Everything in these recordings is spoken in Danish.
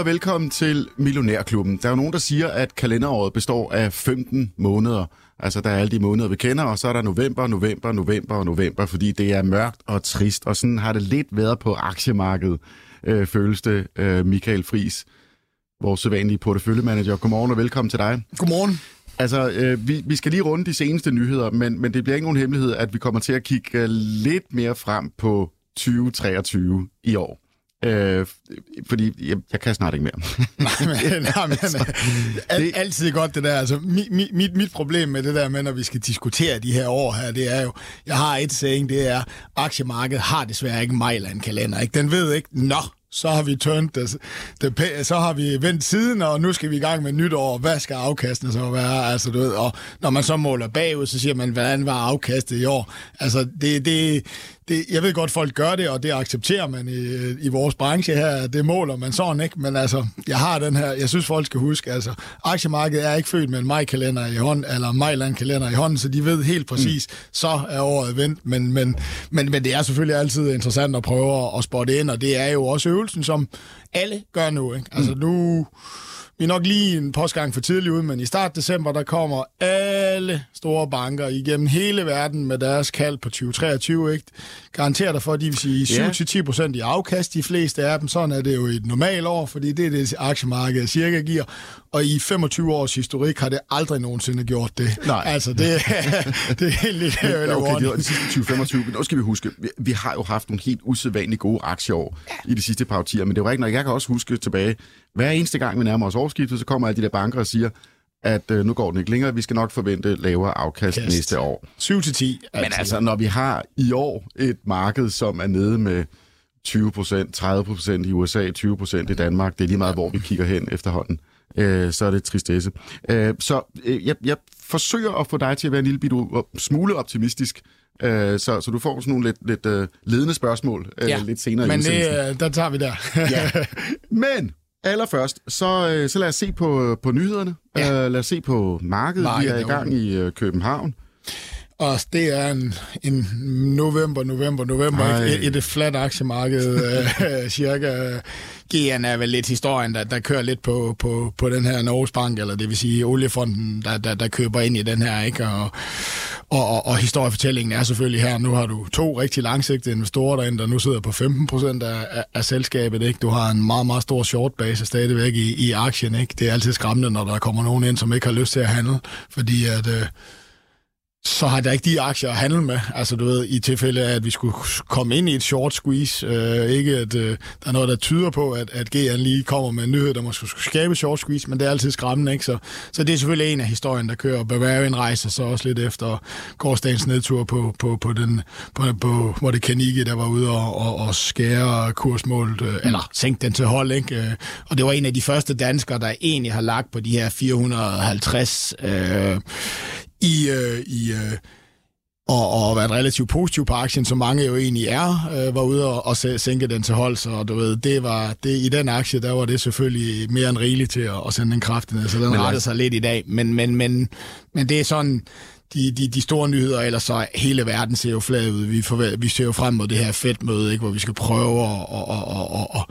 Og velkommen til Millionærklubben. Der er jo nogen, der siger, at kalenderåret består af 15 måneder. Altså, der er alle de måneder, vi kender, og så er der november, november, november og november, fordi det er mørkt og trist, og sådan har det lidt været på aktiemarkedet, øh, føles det, øh, Michael Fris, vores sædvanlige porteføljemanager. Godmorgen og velkommen til dig. Godmorgen. Altså, øh, vi, vi skal lige runde de seneste nyheder, men, men det bliver ikke nogen hemmelighed, at vi kommer til at kigge øh, lidt mere frem på 2023 i år. Øh, fordi jeg, jeg kan snart ikke mere. nej, men, nej, men al, det... altid godt det der. Altså, mit, mit, mit problem med det der med, når vi skal diskutere de her år her, det er jo, jeg har et saying, det er, aktiemarkedet har desværre ikke en Mejland-kalender. Ikke? Den ved ikke, nå, så har vi tønt det, det, så har vi vendt siden, og nu skal vi i gang med nyt år. Hvad skal afkastene så være? Altså, du ved, og når man så måler bagud, så siger man, hvordan var afkastet i år? Altså, det, det, det, jeg ved godt, folk gør det, og det accepterer man i, i vores branche her. Det måler man sådan, ikke? Men altså, jeg har den her, jeg synes, folk skal huske, altså, aktiemarkedet er ikke født med en majkalender i hånden, eller majlandkalender i hånden, så de ved helt præcis, mm. så er året vendt. Men, men, men, men det er selvfølgelig altid interessant at prøve at, spotte ind, og det er jo også øvelsen, som alle gør nu, ikke? Altså, mm. nu vi er nok lige en postgang for tidlig ud, men i start december, der kommer alle store banker igennem hele verden med deres kald på 2023, ikke? Garanterer dig for, at de vil sige 7-10% i afkast, de fleste af dem. Sådan er det jo i et normalt år, fordi det er det, aktiemarkedet cirka giver. Og i 25 års historik har det aldrig nogensinde gjort det. Nej. Altså, det, det er helt lidt ja, okay, det de sidste 20-25, men også skal vi huske, vi, vi har jo haft nogle helt usædvanligt gode aktieår ja. i de sidste par årtier, men det var ikke nok. Jeg kan også huske tilbage, hver eneste gang vi nærmer os årsskiftet, så kommer alle de der banker og siger, at øh, nu går den ikke længere, vi skal nok forvente lavere afkast Kast. næste år. 7 til 10. Men altså, når vi har i år et marked, som er nede med 20% 30% i USA, 20% i Danmark, det er lige meget, hvor vi kigger hen efterhånden, øh, så er det tristesse. Øh, så øh, jeg, jeg forsøger at få dig til at være en lille bitte smule optimistisk, øh, så, så du får sådan nogle lidt, lidt øh, ledende spørgsmål øh, ja. lidt senere men det, øh, der tager vi der. ja. Men Allerførst, så, øh, så lad os se på, på nyhederne. Ja. Uh, lad os se på markedet. markedet Vi er i gang i uh, København. Og det er en, en november, november, november, et, et flat aktiemarked, uh, cirka. GN er vel lidt historien, der, der kører lidt på, på, på den her Norges Bank, eller det vil sige oliefonden, der, der, der køber ind i den her, ikke? Og, og, og, og historiefortællingen er selvfølgelig her, nu har du to rigtig langsigtede investorer derinde, der nu sidder på 15 procent af, af, af selskabet. Ikke? Du har en meget, meget stor short base stadigvæk i, i aktien. Ikke? Det er altid skræmmende, når der kommer nogen ind, som ikke har lyst til at handle, fordi at... Øh, så har der ikke de aktier at handle med. Altså du ved, i tilfælde af, at vi skulle komme ind i et short squeeze, øh, ikke at øh, der er noget, der tyder på, at, at GN lige kommer med en nyhed, der måske skulle skabe short squeeze, men det er altid skræmmende, ikke? Så, så det er selvfølgelig en af historien, der kører. Bavarian rejser så også lidt efter gårdsdagens nedtur på, på, på, den, på, på hvor det Kanike, der var ude og, og, og skære kursmålet, øh, eller sænke den til hold, ikke? Øh, og det var en af de første danskere, der egentlig har lagt på de her 450 øh, i, øh, i øh, og, og været relativt positiv på aktien, som mange jo egentlig er, øh, var ude og, og sænke den til hold, så du ved, det var, det, i den aktie, der var det selvfølgelig mere end rigeligt til at, at sende den kraft ned, så den men rettede sig lidt i dag, men, men, men, men det er sådan, de, de, de store nyheder, ellers så hele verden ser jo flad ud. Vi, forvær, vi ser jo frem mod det her fedt møde, ikke, hvor vi skal prøve at, at, at, at, at,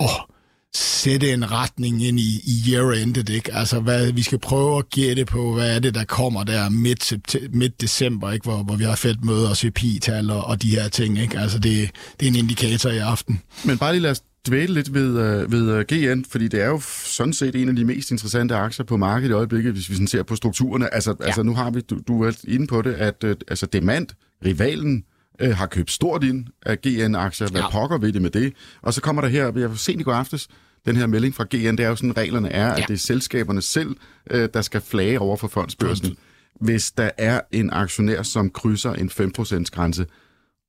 at sætte en retning ind i, i year-endet, ikke? Altså, hvad, vi skal prøve at gætte på, hvad er det, der kommer der midt, midt december, ikke? Hvor, hvor vi har fedt møde og CPI-tal og, og de her ting, ikke? Altså, det, det er en indikator i aften. Men bare lige lad os dvæle lidt ved, uh, ved øh, GN, fordi det er jo sådan set en af de mest interessante aktier på markedet i øjeblikket, hvis vi sådan ser på strukturerne. Altså, ja. altså nu har vi, du, du er inde på det, at uh, altså Demand, rivalen, øh, har købt stort ind af GN-aktier. Hvad ja. pokker ved det med det? Og så kommer der her, jeg har set i går aftes, den her melding fra GN, det er jo sådan, reglerne er, ja. at det er selskaberne selv, øh, der skal flage over for fondsbørsen, hvis der er en aktionær, som krydser en 5% grænse.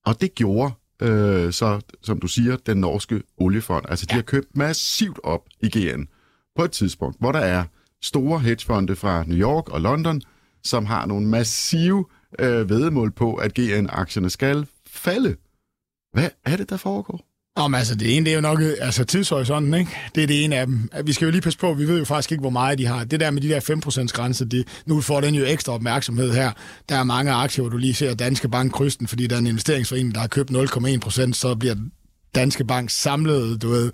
Og det gjorde øh, så, som du siger, den norske oliefond. Altså, de ja. har købt massivt op i GN på et tidspunkt, hvor der er store hedgefonde fra New York og London, som har nogle massive øh, vedmål på, at GN-aktierne skal falde. Hvad er det, der foregår? Om, altså, det ene det er jo nok altså, tidshorisonten, ikke? Det er det ene af dem. Vi skal jo lige passe på, vi ved jo faktisk ikke, hvor meget de har. Det der med de der 5% grænser, det, nu får den jo ekstra opmærksomhed her. Der er mange aktier, hvor du lige ser Danske Bank krysten, fordi der er en investeringsforening, der har købt 0,1%, så bliver Danske Bank samlet, du ved,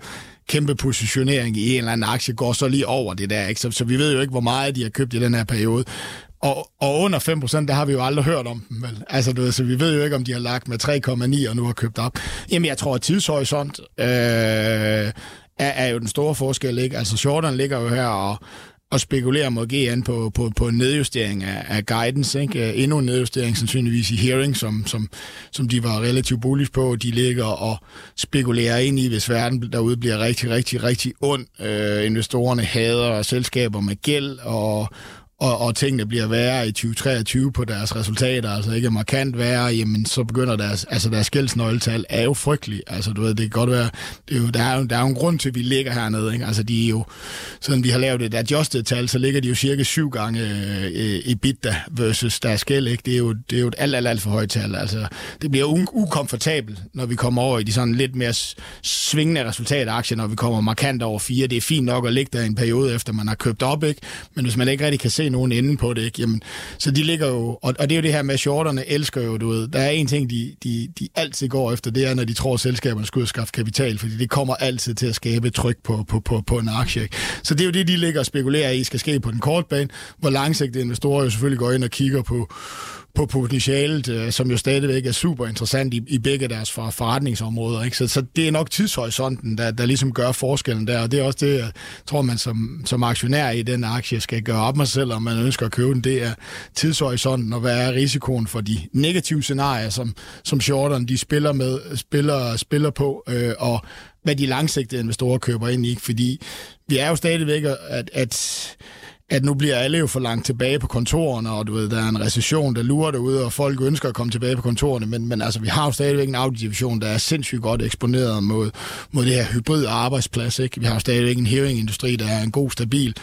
kæmpe positionering i en eller anden aktie, går så lige over det der. Ikke? Så, så vi ved jo ikke, hvor meget de har købt i den her periode. Og, og under 5%, der har vi jo aldrig hørt om dem, vel? Altså, du ved, så vi ved jo ikke, om de har lagt med 3,9 og nu har købt op. Jamen, jeg tror, at tidshorisont øh, er, er jo den store forskel, ikke? Altså, shorteren ligger jo her og, og spekulerer mod GN på, på, på en nedjustering af, af guidance. Ikke? Øh, endnu en nedjustering sandsynligvis i hearing, som, som, som de var relativt bullish på. De ligger og spekulerer ind i, hvis verden derude bliver rigtig, rigtig, rigtig ond. Øh, investorerne hader selskaber med gæld og og, og tingene bliver værre i 2023 på deres resultater, altså ikke markant værre, jamen så begynder deres, altså deres gældsnøgletal er jo frygtelige. Altså du ved, det kan godt være, det er jo, der, er jo, der er jo en grund til, at vi ligger hernede, ikke? Altså de er jo, sådan vi har lavet et adjusted tal, så ligger de jo cirka syv gange øh, i versus deres gæld, ikke? Det er jo, det er jo et alt, alt, alt for højt tal. Altså det bliver un- ukomfortabelt, når vi kommer over i de sådan lidt mere svingende resultataktier, når vi kommer markant over fire. Det er fint nok at ligge der en periode, efter man har købt op, ikke? Men hvis man ikke rigtig kan se nogen ende på det, ikke? Jamen, så de ligger jo, og, og det er jo det her med, at shorterne elsker jo, du ved, der er en ting, de, de, de altid går efter, det er, når de tror, at selskaberne skal ud og skaffe kapital, fordi det kommer altid til at skabe tryk på, på, på, på en aktie. Ikke? Så det er jo det, de ligger og spekulerer i, skal ske på den korte bane, hvor langsigtede investorer jo selvfølgelig går ind og kigger på, på potentialet, øh, som jo stadigvæk er super interessant i, i begge deres for, forretningsområder. Ikke? Så, så det er nok tidshorisonten, der, der ligesom gør forskellen der, og det er også det, jeg tror, man som, som aktionær i den aktie skal gøre op med sig selv, om man ønsker at købe den. Det er tidshorisonten, og hvad er risikoen for de negative scenarier, som, som shorterne de spiller, med, spiller, spiller på, øh, og hvad de langsigtede investorer køber ind i. Fordi vi er jo stadigvæk, at, at at nu bliver alle jo for langt tilbage på kontorerne, og du ved, der er en recession, der lurer derude, og folk ønsker at komme tilbage på kontorerne, men, men altså, vi har jo stadigvæk en Audi-division, der er sindssygt godt eksponeret mod, mod det her hybrid arbejdsplads, ikke? Vi har jo stadigvæk en hearing-industri, der er en god, stabil,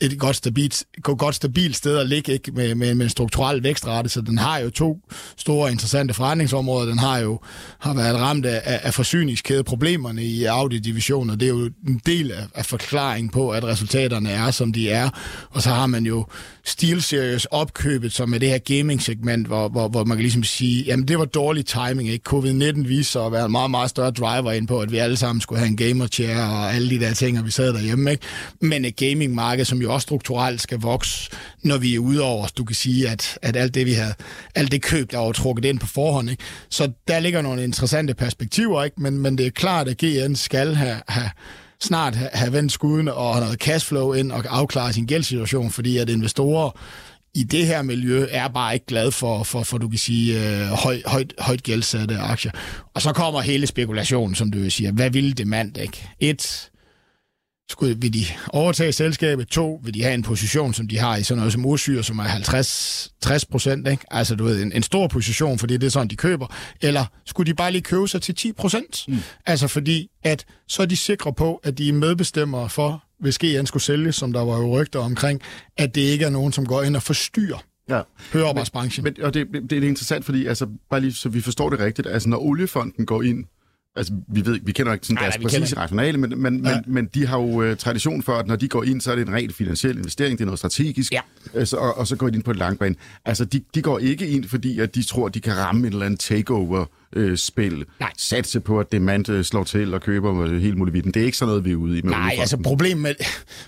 et godt stabilt, godt stabilt sted at ligge, ikke? Med, med, med en strukturel vækstrate, så den har jo to store interessante forretningsområder. Den har jo har været ramt af, af forsyningskædeproblemerne i Audi-divisionen, og det er jo en del af, af forklaringen på, at resultaterne er, som de er. Og så har man jo SteelSeries opkøbet, som er det her gaming-segment, hvor, hvor, hvor man kan ligesom sige, jamen det var dårlig timing, ikke? Covid-19 viste sig at være en meget, meget større driver ind på, at vi alle sammen skulle have en gamer-chair og alle de der ting, og vi sad derhjemme, ikke? Men et gaming-marked, som jo også strukturelt skal vokse, når vi er ude over, du kan sige, at, at alt det, vi havde, alt det køb, der var trukket ind på forhånd, ikke? Så der ligger nogle interessante perspektiver, ikke? Men, men det er klart, at GN skal have, have snart have vendt skuden og have noget cashflow ind og afklare sin gældssituation, fordi at investorer i det her miljø er bare ikke glad for, for, for du kan sige, øh, høj, højt, højt gældsatte aktier. Og så kommer hele spekulationen, som du siger. Hvad vil demand ikke? Et, skulle, vil de overtage selskabet? To, vil de have en position, som de har i sådan noget som ursyre, som er 50 60 procent, ikke? Altså, du ved, en, en stor position, fordi det er sådan, de køber. Eller skulle de bare lige købe sig til 10 procent? Mm. Altså, fordi at så er de sikre på, at de er medbestemmer for, hvis GN skulle sælge, som der var jo rygter omkring, at det ikke er nogen, som går ind og forstyrrer ja. hørearbejdsbranchen. Men, men, og det, det, det er interessant, fordi altså, bare lige så vi forstår det rigtigt, altså når oliefonden går ind Altså, vi, ved, vi kender ikke sådan deres nej, præcise rationale, men, men, men, men de har jo uh, tradition for, at når de går ind, så er det en rent finansiel investering, det er noget strategisk, ja. uh, så, og, og så går de ind på et langbane. Altså, de, de går ikke ind, fordi at de tror, at de kan ramme en eller anden takeover øh, spil. Nej. Satse på, at demand øh, slår til og køber øh, helt muligt Det er ikke sådan noget, vi er ude i. Med Nej, altså problemet med,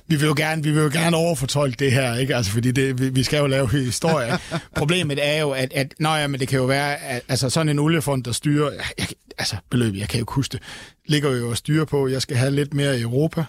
vi vil jo gerne, vi vil jo gerne overfortolke det her, ikke? Altså, fordi det, vi, vi skal jo lave historie. problemet er jo, at, at nå ja, men det kan jo være, at altså, sådan en oliefond, der styrer, jeg, altså beløb, jeg kan jo huske det, ligger jo og styre på, jeg skal have lidt mere i Europa,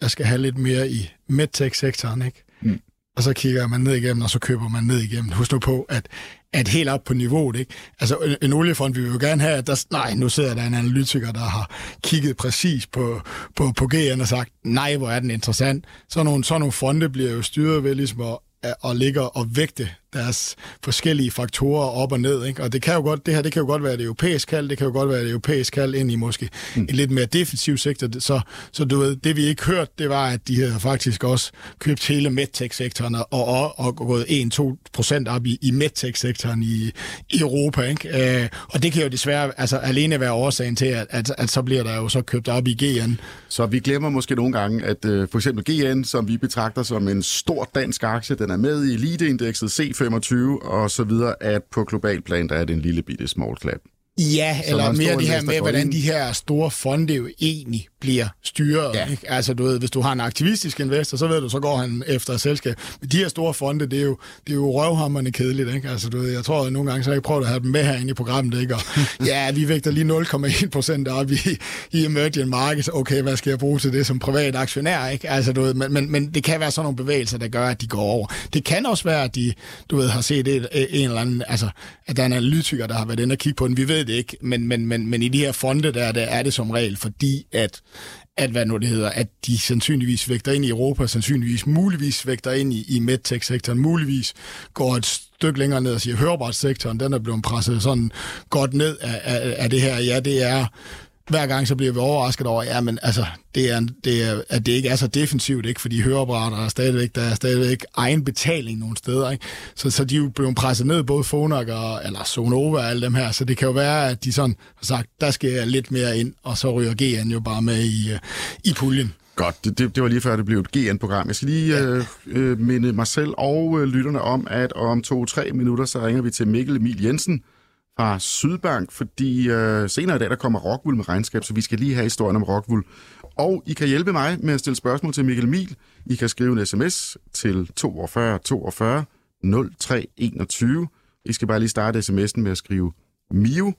jeg skal have lidt mere i medtech-sektoren, ikke? Mm. Og så kigger man ned igennem, og så køber man ned igennem. Husk nu på, at at helt op på niveauet. Ikke? Altså en, en oliefond vi vil jo gerne have, at der, nej, nu sidder der en analytiker, der har kigget præcis på, på, på GN og sagt, nej, hvor er den interessant. Så nogle, sådan nogle fonde bliver jo styret ved ligesom at, at ligge og vægte deres forskellige faktorer op og ned. Ikke? Og det kan jo godt, det her det kan jo godt være det europæiske kald, det kan jo godt være det europæiske kald ind i måske mm. en lidt mere defensiv sektor. Så, så du ved, det vi ikke hørte, det var, at de havde faktisk også købt hele medtech-sektoren og, og, og gået 1-2 procent op i, i medtech-sektoren i, i Europa. Ikke? Øh, og det kan jo desværre altså, alene være årsagen til, at, at, at så bliver der jo så købt op i GN. Så vi glemmer måske nogle gange, at uh, for eksempel GN, som vi betragter som en stor dansk aktie, den er med i eliteindekset C25 og så videre, at på global plan, der er det en lille bitte small cap. Ja, så eller mere det her med, hvordan de her store fonde jo egentlig bliver styret. Ja. Ikke? Altså, du ved, hvis du har en aktivistisk investor, så ved du, så går han efter et selskab. Men de her store fonde, det er jo, det er jo røvhammerne kedeligt. Ikke? Altså, du ved, jeg tror, at nogle gange så har jeg prøvet at have dem med herinde i programmet. Ikke? Og, ja, vi vægter lige 0,1 procent op i, i emerging markets. Okay, hvad skal jeg bruge til det som privat aktionær? Ikke? Altså, du ved, men, men, men det kan være sådan nogle bevægelser, der gør, at de går over. Det kan også være, at de du ved, har set et, en eller anden, altså, at der er en analytiker, der har været inde og kigge på den. Vi ved det ikke, men, men, men, men i de her fonde, der, der er det som regel, fordi at at, hvad nu det hedder, at de sandsynligvis vægter ind i Europa, sandsynligvis muligvis vægter ind i, i medtech-sektoren, muligvis går et stykke længere ned og siger, hørebretssektoren, den er blevet presset sådan godt ned af, af, af det her. Ja, det er hver gang så bliver vi overrasket over, ja, men altså, det er, det er, at det ikke er så defensivt, ikke? fordi høreapparater er stadigvæk, der er stadigvæk egen betaling nogle steder. Ikke? Så, så de er jo blevet presset ned, både Fonak og eller Sonova og alle dem her, så det kan jo være, at de sådan har sagt, der skal jeg lidt mere ind, og så ryger GN jo bare med i, øh, i puljen. Godt, det, det, det var lige før, det blev et GN-program. Jeg skal lige ja. øh, øh, minde mig selv og øh, lytterne om, at om to-tre minutter, så ringer vi til Mikkel Emil Jensen, fra Sydbank, fordi øh, senere i dag, der kommer Rockwool med regnskab, så vi skal lige have historien om Rockwool. Og I kan hjælpe mig med at stille spørgsmål til Mikkel Mil. I kan skrive en sms til 42 42 03 21. I skal bare lige starte sms'en med at skrive MIO,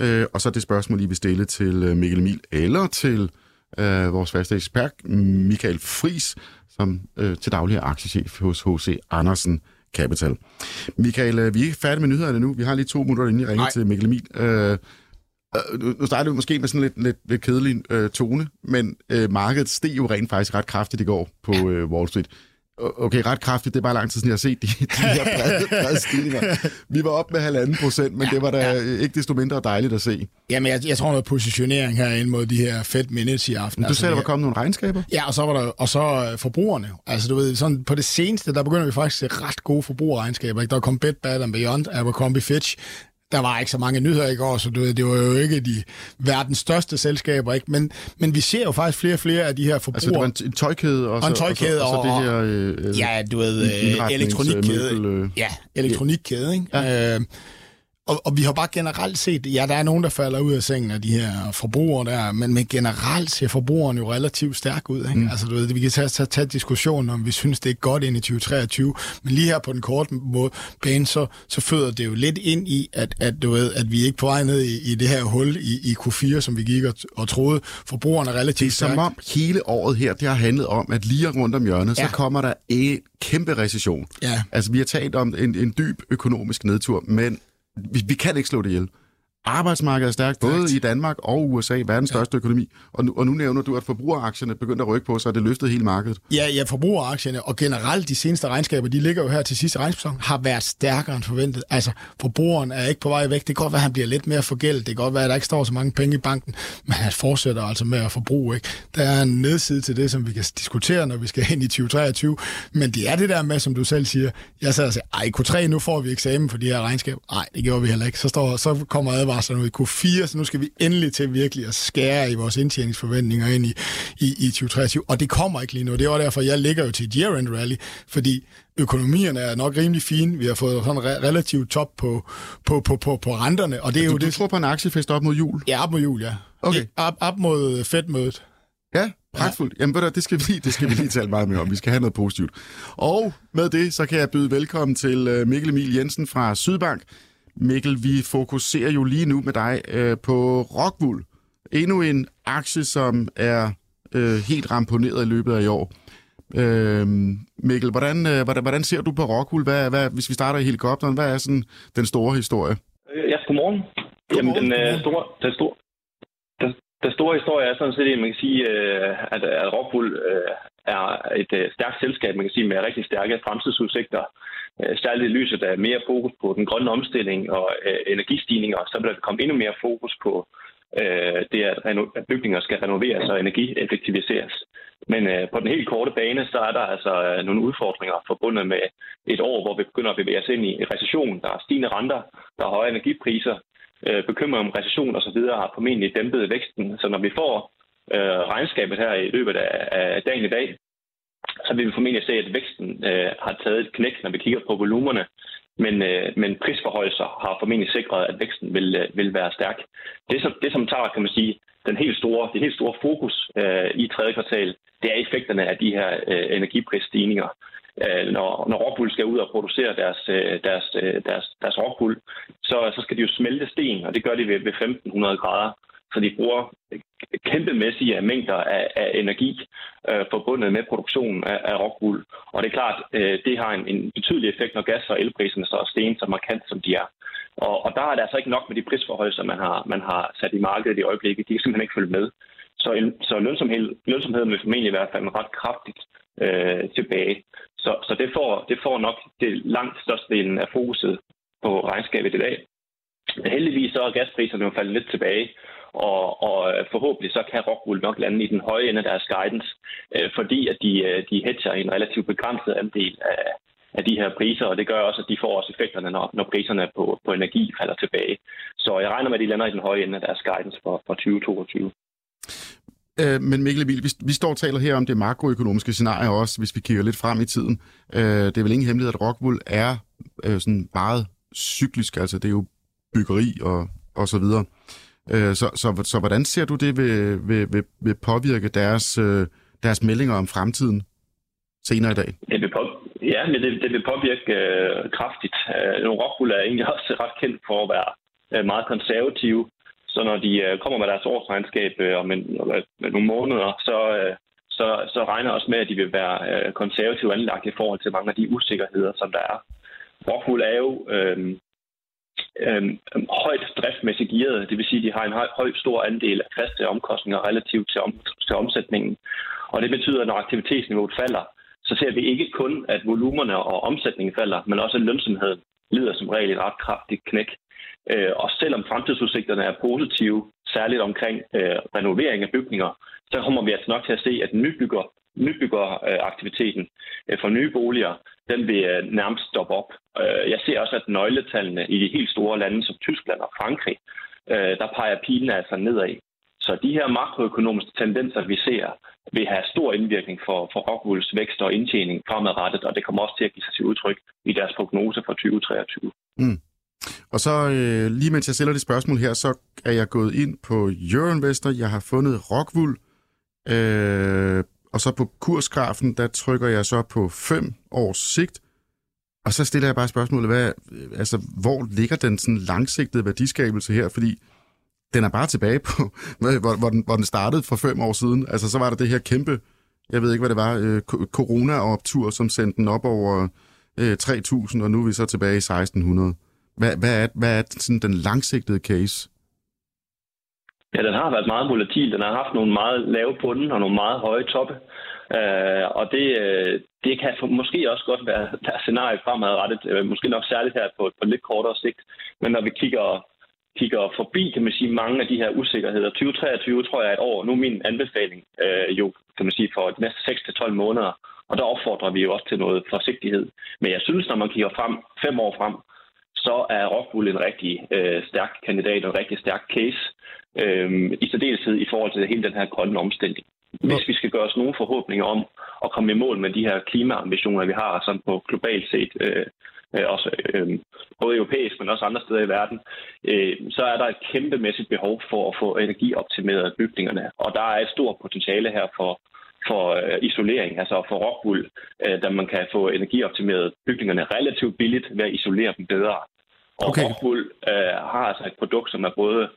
øh, og så det spørgsmål, I vil stille til øh, Mikkel Mil eller til øh, vores faste ekspert, Michael Fris, som øh, til daglig er aktiechef hos H.C. Andersen Capital. Michael, øh, vi er ikke færdige med nyhederne nu. Vi har lige to minutter, inden jeg ringer Nej. til Mikkel Emil. Øh, øh nu starter vi måske med sådan lidt, lidt, lidt kedelig øh, tone, men øh, markedet steg jo rent faktisk ret kraftigt i går på øh, Wall Street okay, ret kraftigt, det er bare lang tid siden, jeg har set de, de her brede, brede stigninger. Vi var op med halvanden procent, men det var da ja. ikke desto mindre dejligt at se. Jamen, jeg, jeg tror noget positionering her ind mod de her Fed minutes i aften. du altså, sagde, der var kommet nogle regnskaber? Ja, og så var der og så uh, forbrugerne. Altså, du ved, sådan på det seneste, der begynder vi faktisk at se ret gode forbrugerregnskaber. Ikke? Der kom Bed Bad and Beyond, Abercrombie Fitch, der var ikke så mange nyheder i går, så det, det var jo ikke de verdens største selskaber, ikke? Men, men vi ser jo faktisk flere og flere af de her forbrugere. Altså, det var en, en tøjkæde også? Og en tøjkæde, og, og, og, og det her... Øh, ja, du ved, øh, elektronikkæde. Øh, ja, elektronikkæde, ikke? Ja. Øh, og, og vi har bare generelt set, ja, der er nogen, der falder ud af sengen af de her forbrugere der, men, men generelt ser forbrugeren jo relativt stærk ud. Ikke? Mm. Altså, du ved, vi kan tage, tage, tage diskussionen om, vi synes, det er godt ind i 2023, men lige her på den korte måde, bane, så, så føder det jo lidt ind i, at, at, du ved, at vi ikke på vej ned i, i det her hul i, i Q4, som vi gik og, og troede. Forbrugerne er relativt stærk. Det er som om hele året her, det har handlet om, at lige rundt om hjørnet, ja. så kommer der en kæmpe recession. Ja. Altså, vi har talt om en, en dyb økonomisk nedtur, men vi, vi kan ikke slå det ihjel. Arbejdsmarkedet er stærkt, både i Danmark og USA, verdens største ja. økonomi. Og nu, og nu nævner du, at forbrugeraktierne begynder at rykke på, så er det løftet hele markedet. Ja, ja, forbrugeraktierne og generelt de seneste regnskaber, de ligger jo her til sidste regnsæson, har været stærkere end forventet. Altså, forbrugeren er ikke på vej væk. Det kan godt være, at han bliver lidt mere forgældet. Det kan godt være, at der ikke står så mange penge i banken, men han fortsætter altså med at forbruge. Ikke? Der er en nedside til det, som vi kan diskutere, når vi skal ind i 2023. Men det er det der med, som du selv siger, jeg sad og sagde, ej, Q3, nu får vi eksamen for de her regnskaber. Nej, det gjorde vi heller ikke. Så, står, så kommer advarslerne ud i Q4, så nu skal vi endelig til virkelig at skære i vores indtjeningsforventninger ind i, i, i 2023, og det kommer ikke lige nu. Det er derfor, jeg ligger jo til year-end rally, fordi økonomierne er nok rimelig fine. Vi har fået sådan re- relativt top på, på, på, på, på renterne. Og det er du, jo du det... tror på en aktiefest op mod jul? Ja, op mod jul, ja. Okay. Op, op mod Fed-mødet. Ja, pragtfuldt. Ja. Jamen, ved du, det skal, vi, det skal vi lige tale meget mere om. Vi skal have noget positivt. Og med det, så kan jeg byde velkommen til øh, Mikkel Emil Jensen fra Sydbank. Mikkel, vi fokuserer jo lige nu med dig øh, på Rockwool. Endnu en aktie, som er øh, helt ramponeret i løbet af i år. Øh, Mikkel, hvordan, øh, hvordan, hvordan ser du på Rockwool? Hvad, hvad, hvis vi starter i helikopteren, hvad er sådan den store historie? Ja, godmorgen. godmorgen. Jamen, den, øh, store, den, store, den, Den store historie er sådan set, at man kan sige, øh, at, at Rockwool øh, er et øh, stærkt selskab, man kan sige, med rigtig stærke fremtidsudsigter. Øh, særligt i lyset af mere fokus på den grønne omstilling og øh, energistigninger, så vil der komme endnu mere fokus på øh, det, at bygninger skal renoveres og energieffektiviseres. Men på den helt korte bane, så er der altså nogle udfordringer forbundet med et år, hvor vi begynder at bevæge os ind i recession. Der er stigende renter, der er høje energipriser, øh, bekymring om recession osv. har formentlig dæmpet væksten. Så når vi får øh, regnskabet her i løbet af, af dagen i dag, så vil vi formentlig se, at væksten øh, har taget et knæk, når vi kigger på volumerne. Men, øh, men prisforhøjelser har formentlig sikret, at væksten vil, øh, vil være stærk. Det som, det, som tager, kan man sige, den helt store, det helt store fokus øh, i tredje kvartal, det er effekterne af de her øh, energiprisstigninger øh, når, når Rockwool skal ud og producere deres, øh, deres, øh, deres, deres Rockwool, så, så skal de jo smelte sten, og det gør de ved, ved 1500 grader. Så de bruger kæmpemæssige mængder af, af energi øh, forbundet med produktionen af, af rockwool. Og det er klart, øh, det har en, en betydelig effekt, når gas- og elpriserne så er sten så markant, som de er. Og, og der er det altså ikke nok med de prisforhold, som man har, man har sat i markedet i øjeblikket. De kan simpelthen ikke følge med. Så, så lønsomhed, lønsomheden vil formentlig i hvert fald ret kraftigt øh, tilbage. Så, så det, får, det får nok det langt størstedelen af fokuset på regnskabet i dag. Heldigvis så er gaspriserne jo faldet lidt tilbage, og, og øh, forhåbentlig så kan Rockwool nok lande i den høje ende af deres guidance, øh, fordi at de, øh, de hedger en relativt begrænset andel af, af de her priser, og det gør også, at de får også effekterne, når, når priserne på, på energi falder tilbage. Så jeg regner med, at de lander i den høje ende af deres guidance for, for 2022. Øh, men Mikkel Emil, vi, vi står og taler her om det makroøkonomiske scenarie også, hvis vi kigger lidt frem i tiden. Øh, det er vel ingen hemmelighed, at Rockwool er øh, sådan meget cyklisk, altså det er jo byggeri og, og så videre. Øh, så, så, så hvordan ser du det vil, vil, vil, vil påvirke deres, øh, deres meldinger om fremtiden senere i dag? Det vil på, ja, det, det vil påvirke øh, kraftigt. Øh, Rockwool er egentlig også ret kendt for at være øh, meget konservative så når de øh, kommer med deres årsregnskab øh, om en, med nogle måneder, så, øh, så, så regner også med, at de vil være øh, konservativt anlagt i forhold til mange af de usikkerheder, som der er. Rockwool er jo øh, øh, højt driftmæssigt gearet, det vil sige, at de har en høj, høj stor andel af faste omkostninger relativt til, om, til omsætningen. Og det betyder, at når aktivitetsniveauet falder, så ser vi ikke kun, at volumerne og omsætningen falder, men også at lønsomheden lider som regel et ret kraftigt knæk. Øh, og selvom fremtidsudsigterne er positive, særligt omkring øh, renovering af bygninger, så kommer vi altså nok til at se, at nybygger, nybyggeraktiviteten øh, for nye boliger, den vil øh, nærmest stoppe op. Øh, jeg ser også, at nøgletallene i de helt store lande som Tyskland og Frankrig, der peger pilen altså nedad. Så de her makroøkonomiske tendenser, vi ser, vil have stor indvirkning for, for Rockwools vækst og indtjening fremadrettet, og det kommer også til at give sig til udtryk i deres prognose for 2023. Mm. Og så øh, lige mens jeg stiller det spørgsmål her, så er jeg gået ind på Euroinvestor. Jeg har fundet Rockwool. Øh, og så på kursgrafen, der trykker jeg så på 5 års sigt. Og så stiller jeg bare spørgsmålet, hvad, altså, hvor ligger den sådan langsigtede værdiskabelse her? Fordi den er bare tilbage på, hvor, hvor, den, hvor den startede for fem år siden. Altså, så var der det her kæmpe, jeg ved ikke, hvad det var, øh, corona-optur, som sendte den op over øh, 3.000, og nu er vi så tilbage i 1.600. Hvad, hvad, er, hvad er sådan den langsigtede case? Ja, den har været meget volatil. Den har haft nogle meget lave bunden og nogle meget høje toppe. Øh, og det, øh, det kan måske også godt være der scenarie fremadrettet. Øh, måske nok særligt her på, på lidt kortere sigt. Men når vi kigger, kigger forbi, kan man sige, mange af de her usikkerheder. 2023 tror jeg er et år. Nu er min anbefaling øh, jo, kan man sige, for de næste 6-12 måneder. Og der opfordrer vi jo også til noget forsigtighed. Men jeg synes, når man kigger frem, fem år frem, så er Rockwool en rigtig øh, stærk kandidat og en rigtig stærk case, øh, i særdeleshed i forhold til hele den her grønne omstilling. Hvis vi skal gøre os nogle forhåbninger om at komme i mål med de her klimaambitioner, vi har sådan på globalt set, øh, øh også, øh, både europæisk, men også andre steder i verden, øh, så er der et kæmpemæssigt behov for at få energioptimeret bygningerne. Og der er et stort potentiale her for, for øh, isolering, altså for rockwool, øh, da man kan få energioptimeret bygningerne relativt billigt ved at isolere dem bedre. Og okay. rockwool øh, har altså et produkt, som er både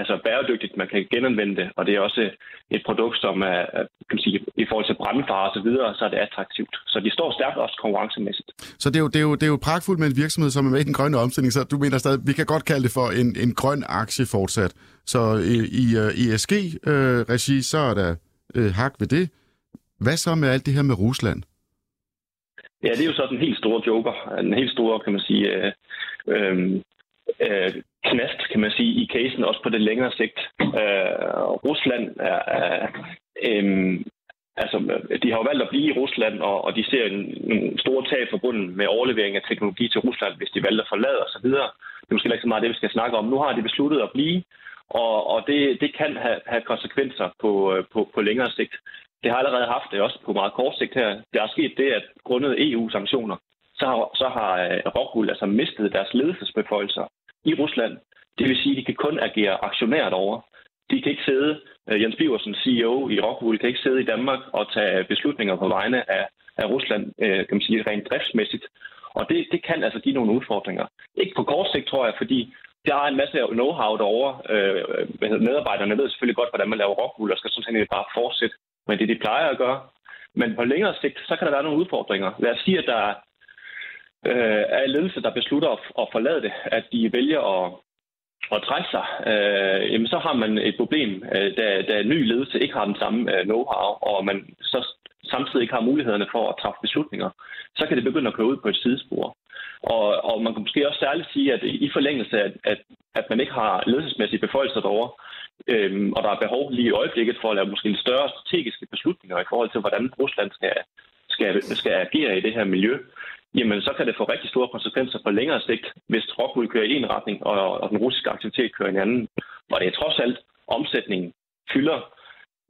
altså bæredygtigt, man kan genanvende det, og det er også et produkt, som er, kan man sige, i forhold til brandfare og så videre, så er det attraktivt. Så de står stærkt også konkurrencemæssigt. Så det er jo, det er jo, det er jo pragtfuldt med en virksomhed, som er med i den grønne omstilling, så du mener stadig, vi kan godt kalde det for en, en grøn aktie fortsat. Så i, i ESG-regi, øh, så er der øh, hak ved det. Hvad så med alt det her med Rusland? Ja, det er jo så den helt store joker. Den helt store, kan man sige, øh, øh, øh, knast, kan man sige, i casen, også på det længere sigt. Øh, Rusland er, er øh, altså, de har jo valgt at blive i Rusland, og, og de ser en, store stor tab forbundet med overlevering af teknologi til Rusland, hvis de valgte at forlade osv. Det er måske ikke så meget det, vi skal snakke om. Nu har de besluttet at blive, og, og det, det kan have, have konsekvenser på, øh, på, på længere sigt. Det har allerede haft det også på meget kort sigt her. Der er sket det, at grundet EU-sanktioner, så har, så har øh, Rockwool altså mistet deres ledelsesbeføjelser i Rusland. Det vil sige, at de kan kun agere aktionært over. De kan ikke sidde, øh, Jens Biversen, CEO i Rockwool, kan ikke sidde i Danmark og tage beslutninger på vegne af, af Rusland, øh, kan man sige, rent driftsmæssigt. Og det, det kan altså give nogle udfordringer. Ikke på kort sigt, tror jeg, fordi der er en masse know-how derovre. Øh, medarbejderne ved selvfølgelig godt, hvordan man laver rockwool, og skal sådan set bare fortsætte med det, de plejer at gøre. Men på længere sigt, så kan der være nogle udfordringer. Lad os sige, at der øh, er ledelse, der beslutter at, at forlade det, at de vælger at, at trække sig, øh, jamen så har man et problem, øh, da, da ny ledelse ikke har den samme øh, know-how, og man så samtidig ikke har mulighederne for at træffe beslutninger, så kan det begynde at køre ud på et sidespor. Og, og man kan måske også særligt sige, at i forlængelse af, at, at man ikke har ledelsesmæssige beføjelser derovre, øhm, og der er behov lige i øjeblikket for at lave måske en større strategiske beslutninger i forhold til, hvordan Rusland skal, skal, skal agere i det her miljø, jamen så kan det få rigtig store konsekvenser på længere sigt, hvis Rockwool kører i en retning, og, og den russiske aktivitet kører i en anden. Og det er trods alt omsætningen fylder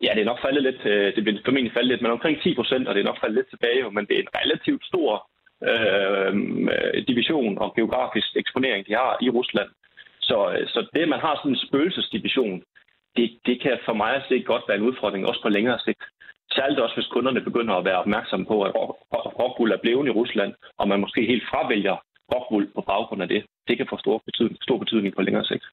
Ja, det er nok faldet lidt. Øh, det bliver formentlig faldet lidt, men omkring 10 procent, og det er nok faldet lidt tilbage. Men det er en relativt stor øh, division og geografisk eksponering, de har i Rusland. Så, øh, så det, at man har sådan en spøgelsesdivision, det, det kan for mig at se godt være en udfordring, også på længere sigt. Særligt også, hvis kunderne begynder at være opmærksomme på, at rockwool er blevet i Rusland, og man måske helt fravælger rockwool på baggrund af det. Det kan få stor betydning, stor betydning på længere sigt.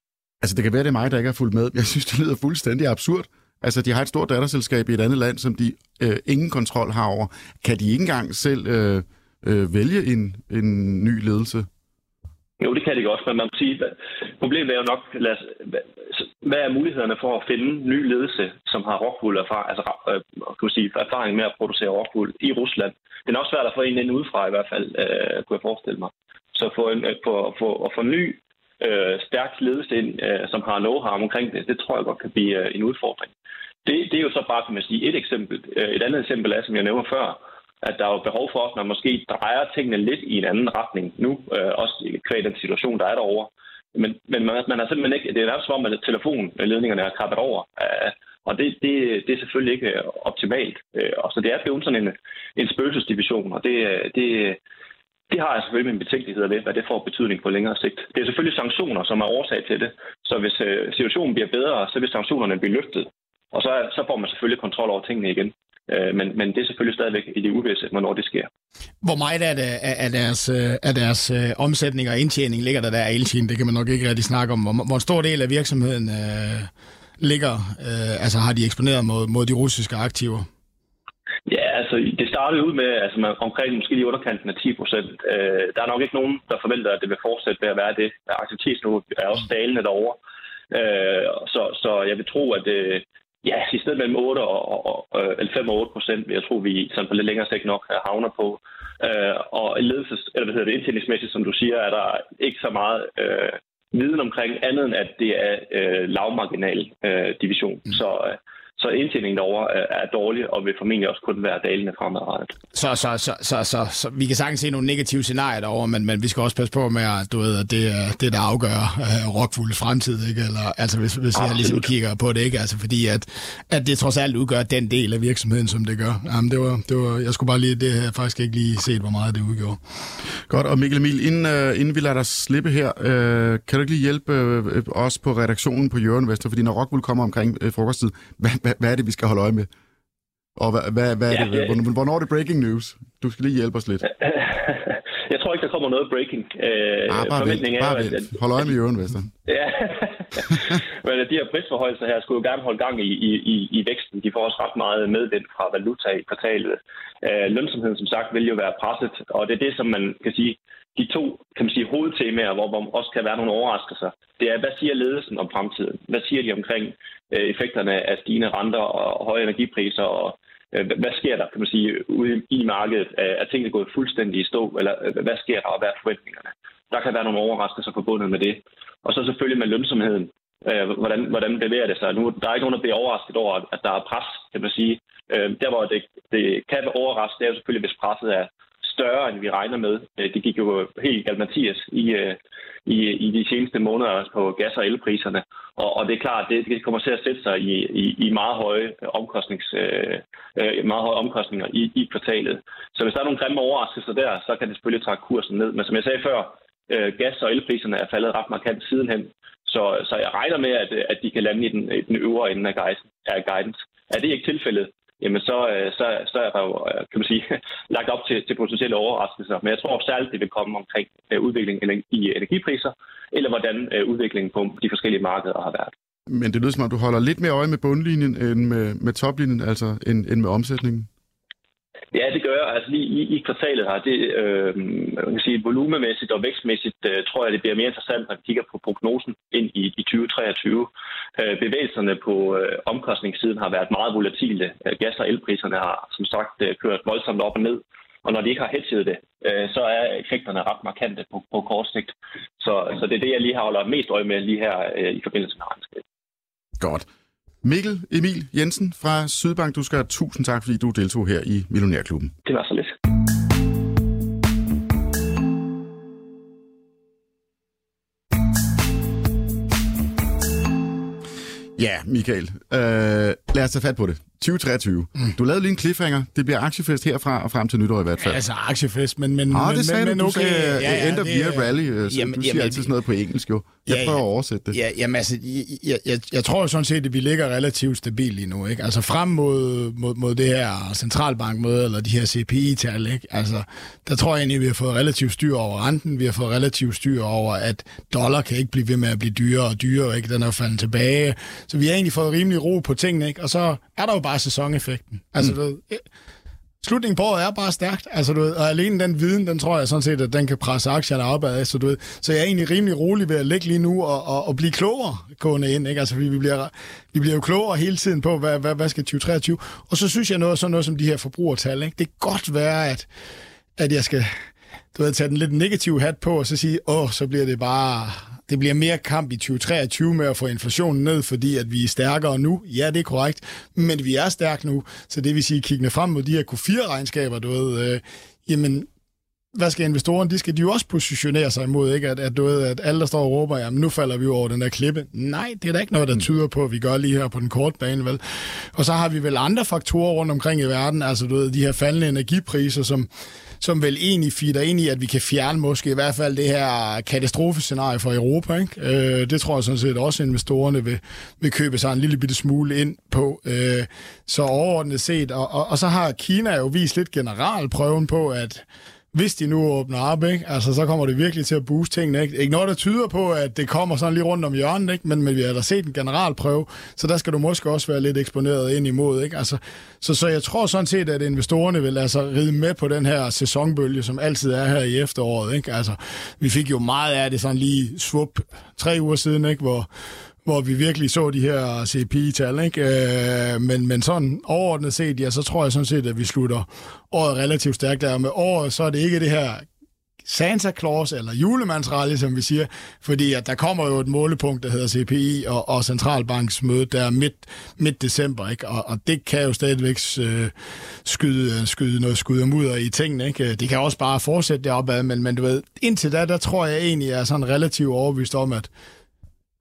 Altså, det kan være, det er mig, der ikke har fulgt med. Jeg synes, det lyder fuldstændig absurd. Altså, de har et stort datterselskab i et andet land, som de øh, ingen kontrol har over. Kan de ikke engang selv øh, øh, vælge en, en ny ledelse? Jo, det kan de godt, men man må sige, problemet er jo nok, lad os, hvad er mulighederne for at finde ny ledelse, som har rockwool erfaring, altså, øh, kan man sige, erfaring med at producere rockwool i Rusland? Det er nok svært at få en ind udefra i hvert fald, øh, kunne jeg forestille mig. Så få en, øh, for, for, at få ny øh, stærk ledelse ind, øh, som har know-how omkring det, det tror jeg godt kan blive øh, en udfordring. Det, det er jo så bare, kan man sige, et eksempel. Øh, et andet eksempel er, som jeg nævner før, at der er behov for, at man måske drejer tingene lidt i en anden retning nu, øh, også kvæg den situation, der er derovre. Men, men man, man er simpelthen ikke, det er nærmest som om, at telefonledningerne er kappet over. Øh, og det, det, det er selvfølgelig ikke øh, optimalt. Øh, og så det er blevet sådan en, en spøgelsesdivision, og det, øh, det, det har jeg selvfølgelig min betænkeligheder ved, hvad det får betydning på længere sigt. Det er selvfølgelig sanktioner, som er årsag til det. Så hvis øh, situationen bliver bedre, så vil sanktionerne blive løftet. Og så, så får man selvfølgelig kontrol over tingene igen. Øh, men, men det er selvfølgelig stadigvæk i det uvisse, hvornår det sker. Hvor meget af, det, af deres, af deres øh, omsætning og indtjening ligger der der af Elchin? Det kan man nok ikke rigtig snakke om. Hvor, hvor stor del af virksomheden øh, ligger, øh, altså har de eksponeret mod, mod de russiske aktiver? Ja, altså det startede ud med altså, man, omkring måske lige underkanten af 10 procent. Øh, der er nok ikke nogen, der forventer, at det vil fortsætte ved at være det. Aktivitetsniveau er også dalende derovre. Øh, så, så jeg vil tro, at øh, Ja, i stedet mellem 8 og, og, og, 5 og 8 procent, jeg tror, vi sådan på lidt længere sigt nok havner på. Øh, og ledelses, eller hvad hedder det, indtjeningsmæssigt, som du siger, er der ikke så meget øh, viden omkring andet end, at det er øh, lavmarginal øh, division. Mm. Så, øh, så indtjeningen derovre er dårlig, og vil formentlig også kun være dalende fremadrettet. Så, så, så, så, så, så vi kan sagtens se nogle negative scenarier derovre, men, men vi skal også passe på med, at, du ved, at det er det, der afgør uh, rockfulde fremtid, ikke? Eller, altså hvis, hvis jeg ligesom kigger på det, ikke? Altså fordi, at, at det trods alt udgør den del af virksomheden, som det gør. Jamen, det var, det var, jeg skulle bare lige, det har faktisk ikke lige set, hvor meget det udgjorde. Godt, og Mikkel Emil, inden, uh, inden vi lader dig slippe her, uh, kan du ikke lige hjælpe uh, os på redaktionen på Jørgen Vester, fordi når Rockwool kommer omkring uh, frokosttid, hvad, hvad, hvad er det, vi skal holde øje med? Og hvad, hvad, hvad er ja, det? Hvornår er det breaking news? Du skal lige hjælpe os lidt. jeg tror ikke, der kommer noget breaking. Øh, ah, bare vent, bare vent. At, Hold øje med Jørgen Vester. ja, men de her prisforholdelser her skulle jo gerne holde gang i, i, i, i væksten. De får også ret meget medvind fra valuta i kvartalet. Øh, lønsomheden, som sagt, vil jo være presset, og det er det, som man kan sige, de to kan man sige, hovedtemaer, hvor hvor også kan være nogle overraskelser. Det er, hvad siger ledelsen om fremtiden? Hvad siger de omkring øh, effekterne af stigende renter og høje energipriser og Øh, hvad sker der, kan man sige, ude i markedet? Er tingene gået fuldstændig i stå, eller øh, hvad sker der, og hvad er forventningerne? Der kan være nogle overraskelser forbundet med det. Og så selvfølgelig med lønsomheden. Øh, hvordan, hvordan bevæger det sig? Nu, der er ikke nogen, der bliver overrasket over, at der er pres, kan man sige. Øh, der, hvor det, det kan være overrasket, det er jo selvfølgelig, hvis presset er større, end vi regner med. Øh, det gik jo helt galt Mathias i, øh, i, i de seneste måneder på gas- og elpriserne. Og, og det er klart, det, det kommer til at sætte sig i, i, i meget høje omkostnings, øh, øh, meget høje omkostninger i, i kvartalet. Så hvis der er nogle grimme overraskelser der, så kan det selvfølgelig trække kursen ned. Men som jeg sagde før, øh, gas- og elpriserne er faldet ret markant sidenhen. Så, så jeg regner med, at, at de kan lande i den, i den øvre ende af guidance. Er det ikke tilfældet, jamen så, øh, så, så er der jo, øh, kan man sige, lagt op til, til potentielle overraskelser. Men jeg tror særligt, det vil komme omkring øh, udviklingen i energipriser, eller hvordan udviklingen på de forskellige markeder har været. Men det lyder som om, du holder lidt mere øje med bundlinjen end med, med toplinjen, altså end, end med omsætningen? Ja, det gør jeg. Altså lige i, i kvartalet her, det, øh, man kan sige, volumemæssigt og vækstmæssigt, øh, tror jeg, det bliver mere interessant, når vi kigger på prognosen ind i, i 2023. Øh, bevægelserne på øh, omkostningssiden har været meget volatile. Øh, gas- og elpriserne har som sagt øh, kørt voldsomt op og ned. Og når de ikke har hedget det, øh, så er effekterne ret markante på, på kort sigt. Så, så det er det, jeg lige har holdt mest øje med lige her øh, i forbindelse med regnskabet. Godt. Mikkel Emil Jensen fra Sydbank, du skal have tusind tak, fordi du deltog her i Millionærklubben. Det var så lidt. Ja, Michael. Øh, lad os tage fat på det. 2023. Mm. Du lavede lige en cliffhanger. Det bliver aktiefest herfra og frem til nytår i hvert fald. Ja, altså aktiefest, men... men ah, det sagde men, du. Du okay, sagde ja, ja, end of year rally. Øh, så jamen, du siger jamen, altid sådan noget på engelsk, jo. Jeg ja, prøver at oversætte det. Ja, jamen altså, jeg, jeg, jeg tror jo sådan set, at vi ligger relativt stabilt lige nu. Ikke? Altså frem mod, mod, mod det her centralbankmøde, eller de her CPI-tal, ikke? Altså, der tror jeg egentlig, at vi har fået relativt styr over renten. Vi har fået relativt styr over, at dollar kan ikke blive ved med at blive dyrere og dyrere. Ikke? Den er faldet tilbage. Så vi har egentlig fået rimelig ro på tingene. Ikke? Og så er der jo bare sæsoneffekten. Altså, mm. ved, slutningen på året er bare stærkt. Altså, du ved, og alene den viden, den tror jeg sådan set, at den kan presse aktierne opad. Så, du ved, så jeg er egentlig rimelig rolig ved at ligge lige nu og, og, og blive klogere gående ind. Ikke? Altså, vi, vi, bliver, vi bliver jo klogere hele tiden på, hvad, hvad, hvad skal 2023. Og så synes jeg noget, sådan noget som de her forbrugertal. Ikke? Det kan godt være, at, at jeg skal du ved, tage den lidt negative hat på, og så sige, åh, så bliver det bare det bliver mere kamp i 2023 med at få inflationen ned, fordi at vi er stærkere nu. Ja, det er korrekt, men vi er stærke nu, så det vil sige, kiggende frem mod de her Q4-regnskaber, du ved, øh, jamen, hvad skal investorerne? De skal de jo også positionere sig imod, ikke? At, at, du ved, at alle, der står og råber, jamen nu falder vi over den der klippe. Nej, det er da ikke noget, der mm. tyder på, at vi gør lige her på den korte bane, vel? Og så har vi vel andre faktorer rundt omkring i verden, altså du ved, de her faldende energipriser, som, som vel egentlig fitter ind i, at vi kan fjerne måske i hvert fald det her katastrofescenarie for Europa. Ikke? Øh, det tror jeg sådan set også, at investorerne vil, vil købe sig en lille bitte smule ind på. Øh, så overordnet set, og, og, og så har Kina jo vist lidt generalprøven på, at hvis de nu åbner op, ikke? Altså, så kommer det virkelig til at booste tingene. Ikke? ikke noget, der tyder på, at det kommer sådan lige rundt om hjørnet, ikke? Men, men vi har da set en generalprøve, så der skal du måske også være lidt eksponeret ind imod. Ikke? Altså, så, så jeg tror sådan set, at investorerne vil altså ride med på den her sæsonbølge, som altid er her i efteråret. Ikke? Altså, vi fik jo meget af det sådan lige svup tre uger siden, ikke? hvor hvor vi virkelig så de her CPI-tal, ikke? Øh, men, men sådan overordnet set, ja, så tror jeg sådan set, at vi slutter året relativt stærkt der. Med året, så er det ikke det her Santa Claus eller julemandsrally, som vi siger, fordi at der kommer jo et målepunkt, der hedder CPI og, og centralbanksmøde, der er midt, midt december, ikke? Og, og det kan jo stadigvæk øh, skyde, øh, skyde noget skud og mudder i tingene. Ikke? Øh, det kan også bare fortsætte deropad, men, men du ved, indtil da, der tror jeg egentlig, jeg er sådan relativt overbevist om, at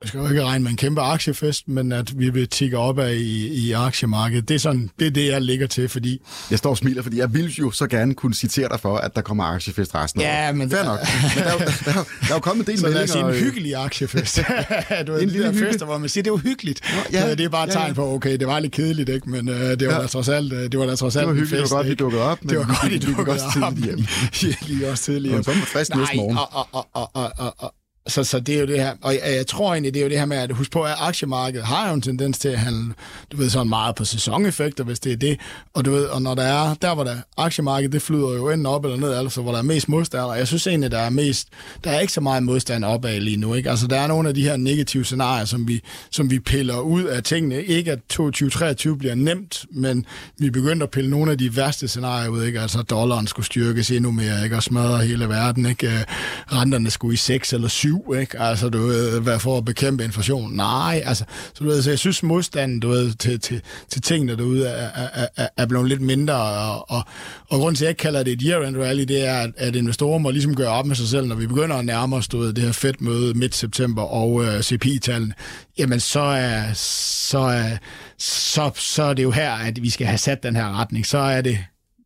jeg skal jo ikke regne med en kæmpe aktiefest, men at vi vil tigge op af i, i aktiemarkedet. Det er, sådan, det er det, jeg ligger til, fordi... Jeg står og smiler, fordi jeg vil jo så gerne kunne citere dig for, at der kommer aktiefest resten af Ja, men... Fair nok. Men der, er jo, der, er jo, der er jo kommet en del Så lad os sige en øh, hyggelig aktiefest. du ved, En de lille der hygge. fester, hvor man siger, det var hyggeligt. ja, Ja, det er bare et ja, tegn ja. på, okay, det var lidt kedeligt, ikke? men øh, det var Ja. da trods alt, øh, det var da trods alt Det var hyggeligt, det fest, var godt, vi dukkede op. men Det var godt, vi dukkede hjem. I gik også tidligt hjem. Og så var man frisk næste morgen. og, og, og, og, og, og så, så det er jo det her, og jeg, jeg tror egentlig, det er jo det her med, at husk på, at aktiemarkedet har jo en tendens til at handle, du ved, sådan meget på sæsoneffekter, hvis det er det, og du ved, og når der er, der hvor der aktiemarkedet, det flyder jo enten op eller ned, altså hvor der er mest modstand, og jeg synes egentlig, der er mest, der er ikke så meget modstand opad lige nu, ikke? Altså der er nogle af de her negative scenarier, som vi, som vi piller ud af tingene, ikke at 2023 bliver nemt, men vi begynder at pille nogle af de værste scenarier ud, ikke? Altså dollaren skulle styrkes endnu mere, ikke? Og smadre hele verden, ikke? Øh, renterne skulle i 6 eller 7, ikke? Altså, du ved, hvad for at bekæmpe inflation? Nej, altså, så du ved, så jeg synes modstanden, du ved, til, til, til tingene derude er, er, er, er blevet lidt mindre, og, og, og grunden til, at jeg ikke kalder det et year-end rally, det er, at, at investorer må ligesom gøre op med sig selv, når vi begynder at nærme os, du ved, det her fedt møde midt september og øh, CPI-tallene, jamen så er, så, er, så, så er det jo her, at vi skal have sat den her retning. Så er det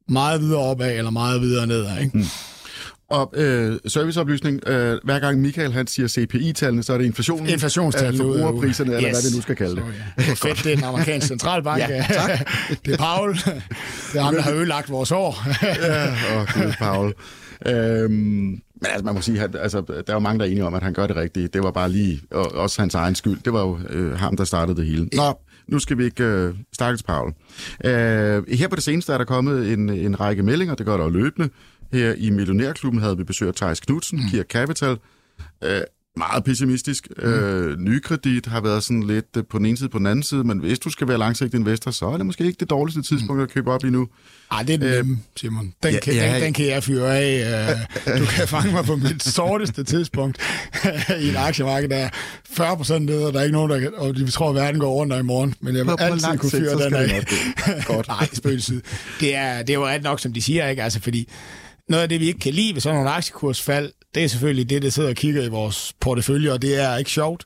meget videre opad, eller meget videre nedad, ikke? Mm. Og øh, serviceoplysning, øh, hver gang Michael han siger CPI-tallene, så er det inflationen, Inflationstallene øh, af- forbrugerpriserne, eller Yes. hvad vi nu skal kalde det. Så, ja. Det fedt, det er den amerikanske centralbank. Ja, tak. det er Paul. Det er ham, der har ødelagt vores år. Ja, åh, Gud, Paul. Øhm, men altså, man må sige, at altså, der er jo mange, der er enige om, at han gør det rigtige. Det var bare lige, og også hans egen skyld. Det var jo øh, ham, der startede det hele. Nå, nu skal vi ikke... Øh, stakkels Paul. Øh, her på det seneste er der kommet en, en række meldinger, det gør der jo løbende. Her i Millionærklubben havde vi besøg af Thijs Knudsen, mm. Kier Capital. Øh, meget pessimistisk. Mm. Øh, nykredit har været sådan lidt øh, på den ene side på den anden side, men hvis du skal være langsigtet investor, så er det måske ikke det dårligste tidspunkt at købe op i nu. Ej, det er den nemme, Simon. Den, ja, kan, ja. den, den kan jeg fyre af. Øh, Du kan fange mig på mit sorteste tidspunkt i en aktiemarked, der er 40 procent ned, og der er ikke nogen, der kan, og de tror, at verden går under i morgen. Men jeg vil På- på altid lang kunne fyre den af. Godt. Nej, spøgelset. Det er, det er jo alt nok, som de siger, ikke? Altså, fordi noget af det, vi ikke kan lide ved sådan nogle aktiekursfald, det er selvfølgelig det, der sidder og kigger i vores portefølje, og det er ikke sjovt.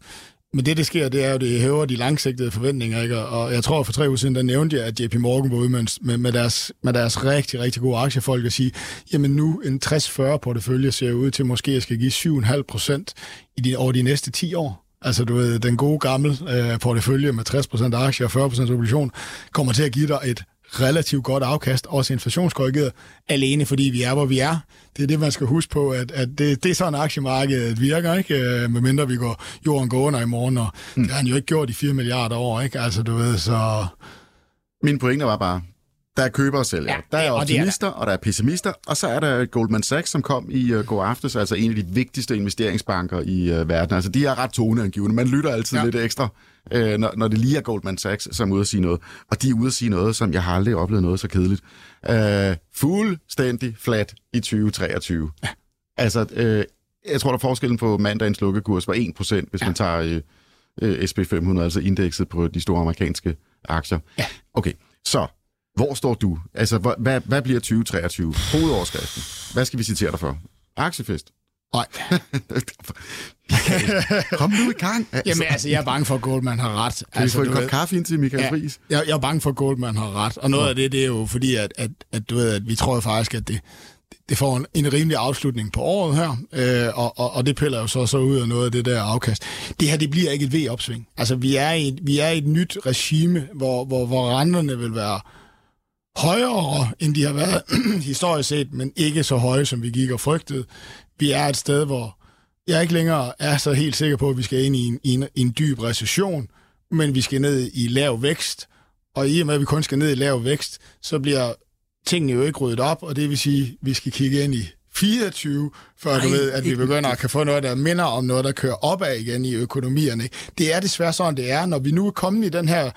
Men det, der sker, det er jo, det hæver de langsigtede forventninger, ikke? Og jeg tror, for tre uger siden, der nævnte jeg, at JP Morgan var ude med, med, med, deres, med deres rigtig, rigtig gode aktiefolk og sige, jamen nu en 60-40 portefølje ser ud til måske at skal give 7,5 procent i de, over de næste 10 år. Altså, du ved, den gode gamle øh, portefølje med 60% aktier og 40% obligation kommer til at give dig et relativt godt afkast, også inflationskorrigeret, alene fordi vi er, hvor vi er. Det er det, man skal huske på, at, at det, det er sådan, aktiemarkedet virker, ikke? Øh, medmindre vi går jorden går under i morgen, og mm. det har han jo ikke gjort i 4 milliarder år, ikke? Altså, du ved, så... Min pointe var bare, der er købere og sælgere. Ja, der er og det er optimister, og der er pessimister, og så er der Goldman Sachs, som kom i uh, går aftes, altså en af de vigtigste investeringsbanker i uh, verden. Altså, de er ret toneangivende. Man lytter altid. Ja. lidt ekstra, uh, når, når det lige er Goldman Sachs, som er ude at sige noget. Og de er ude at sige noget, som jeg har aldrig oplevet noget så kedeligt. Uh, fuldstændig flat i 2023. Ja. Altså, uh, jeg tror, der forskellen på mandagens lukkekurs var 1%, hvis ja. man tager uh, uh, SP500, altså indekset på de store amerikanske aktier. Ja. Okay, så hvor står du? Altså, hvad, hvad, hvad bliver 2023? Hovedoverskriften. Hvad skal vi citere dig for? Aktiefest. Nej. Kom nu i gang. Altså, Jamen, altså, jeg er bange for, at Goldman har ret. kan vi altså, få en kop kaffe ind til Michael ja. Friis? Jeg, jeg er bange for, at Goldman har ret. Og noget af det, det er jo fordi, at, at, at, du ved, at vi tror faktisk, at det, det får en, en rimelig afslutning på året her, øh, og, og, og det piller jo så, så ud af noget af det der afkast. Det her, det bliver ikke et V-opsving. Altså, vi er i, et- vi er i et nyt regime, hvor, hvor, hvor renterne vil være højere, end de har været historisk set, men ikke så høje, som vi gik og frygtede. Vi er et sted, hvor jeg ikke længere er så helt sikker på, at vi skal ind i en, i en, i en dyb recession, men vi skal ned i lav vækst, og i og med, at vi kun skal ned i lav vækst, så bliver tingene jo ikke ryddet op, og det vil sige, at vi skal kigge ind i 24, før Ej, du ved, at vi begynder at kan få noget, der minder om noget, der kører opad igen i økonomierne. Det er desværre sådan, det er. Når vi nu er kommet i den her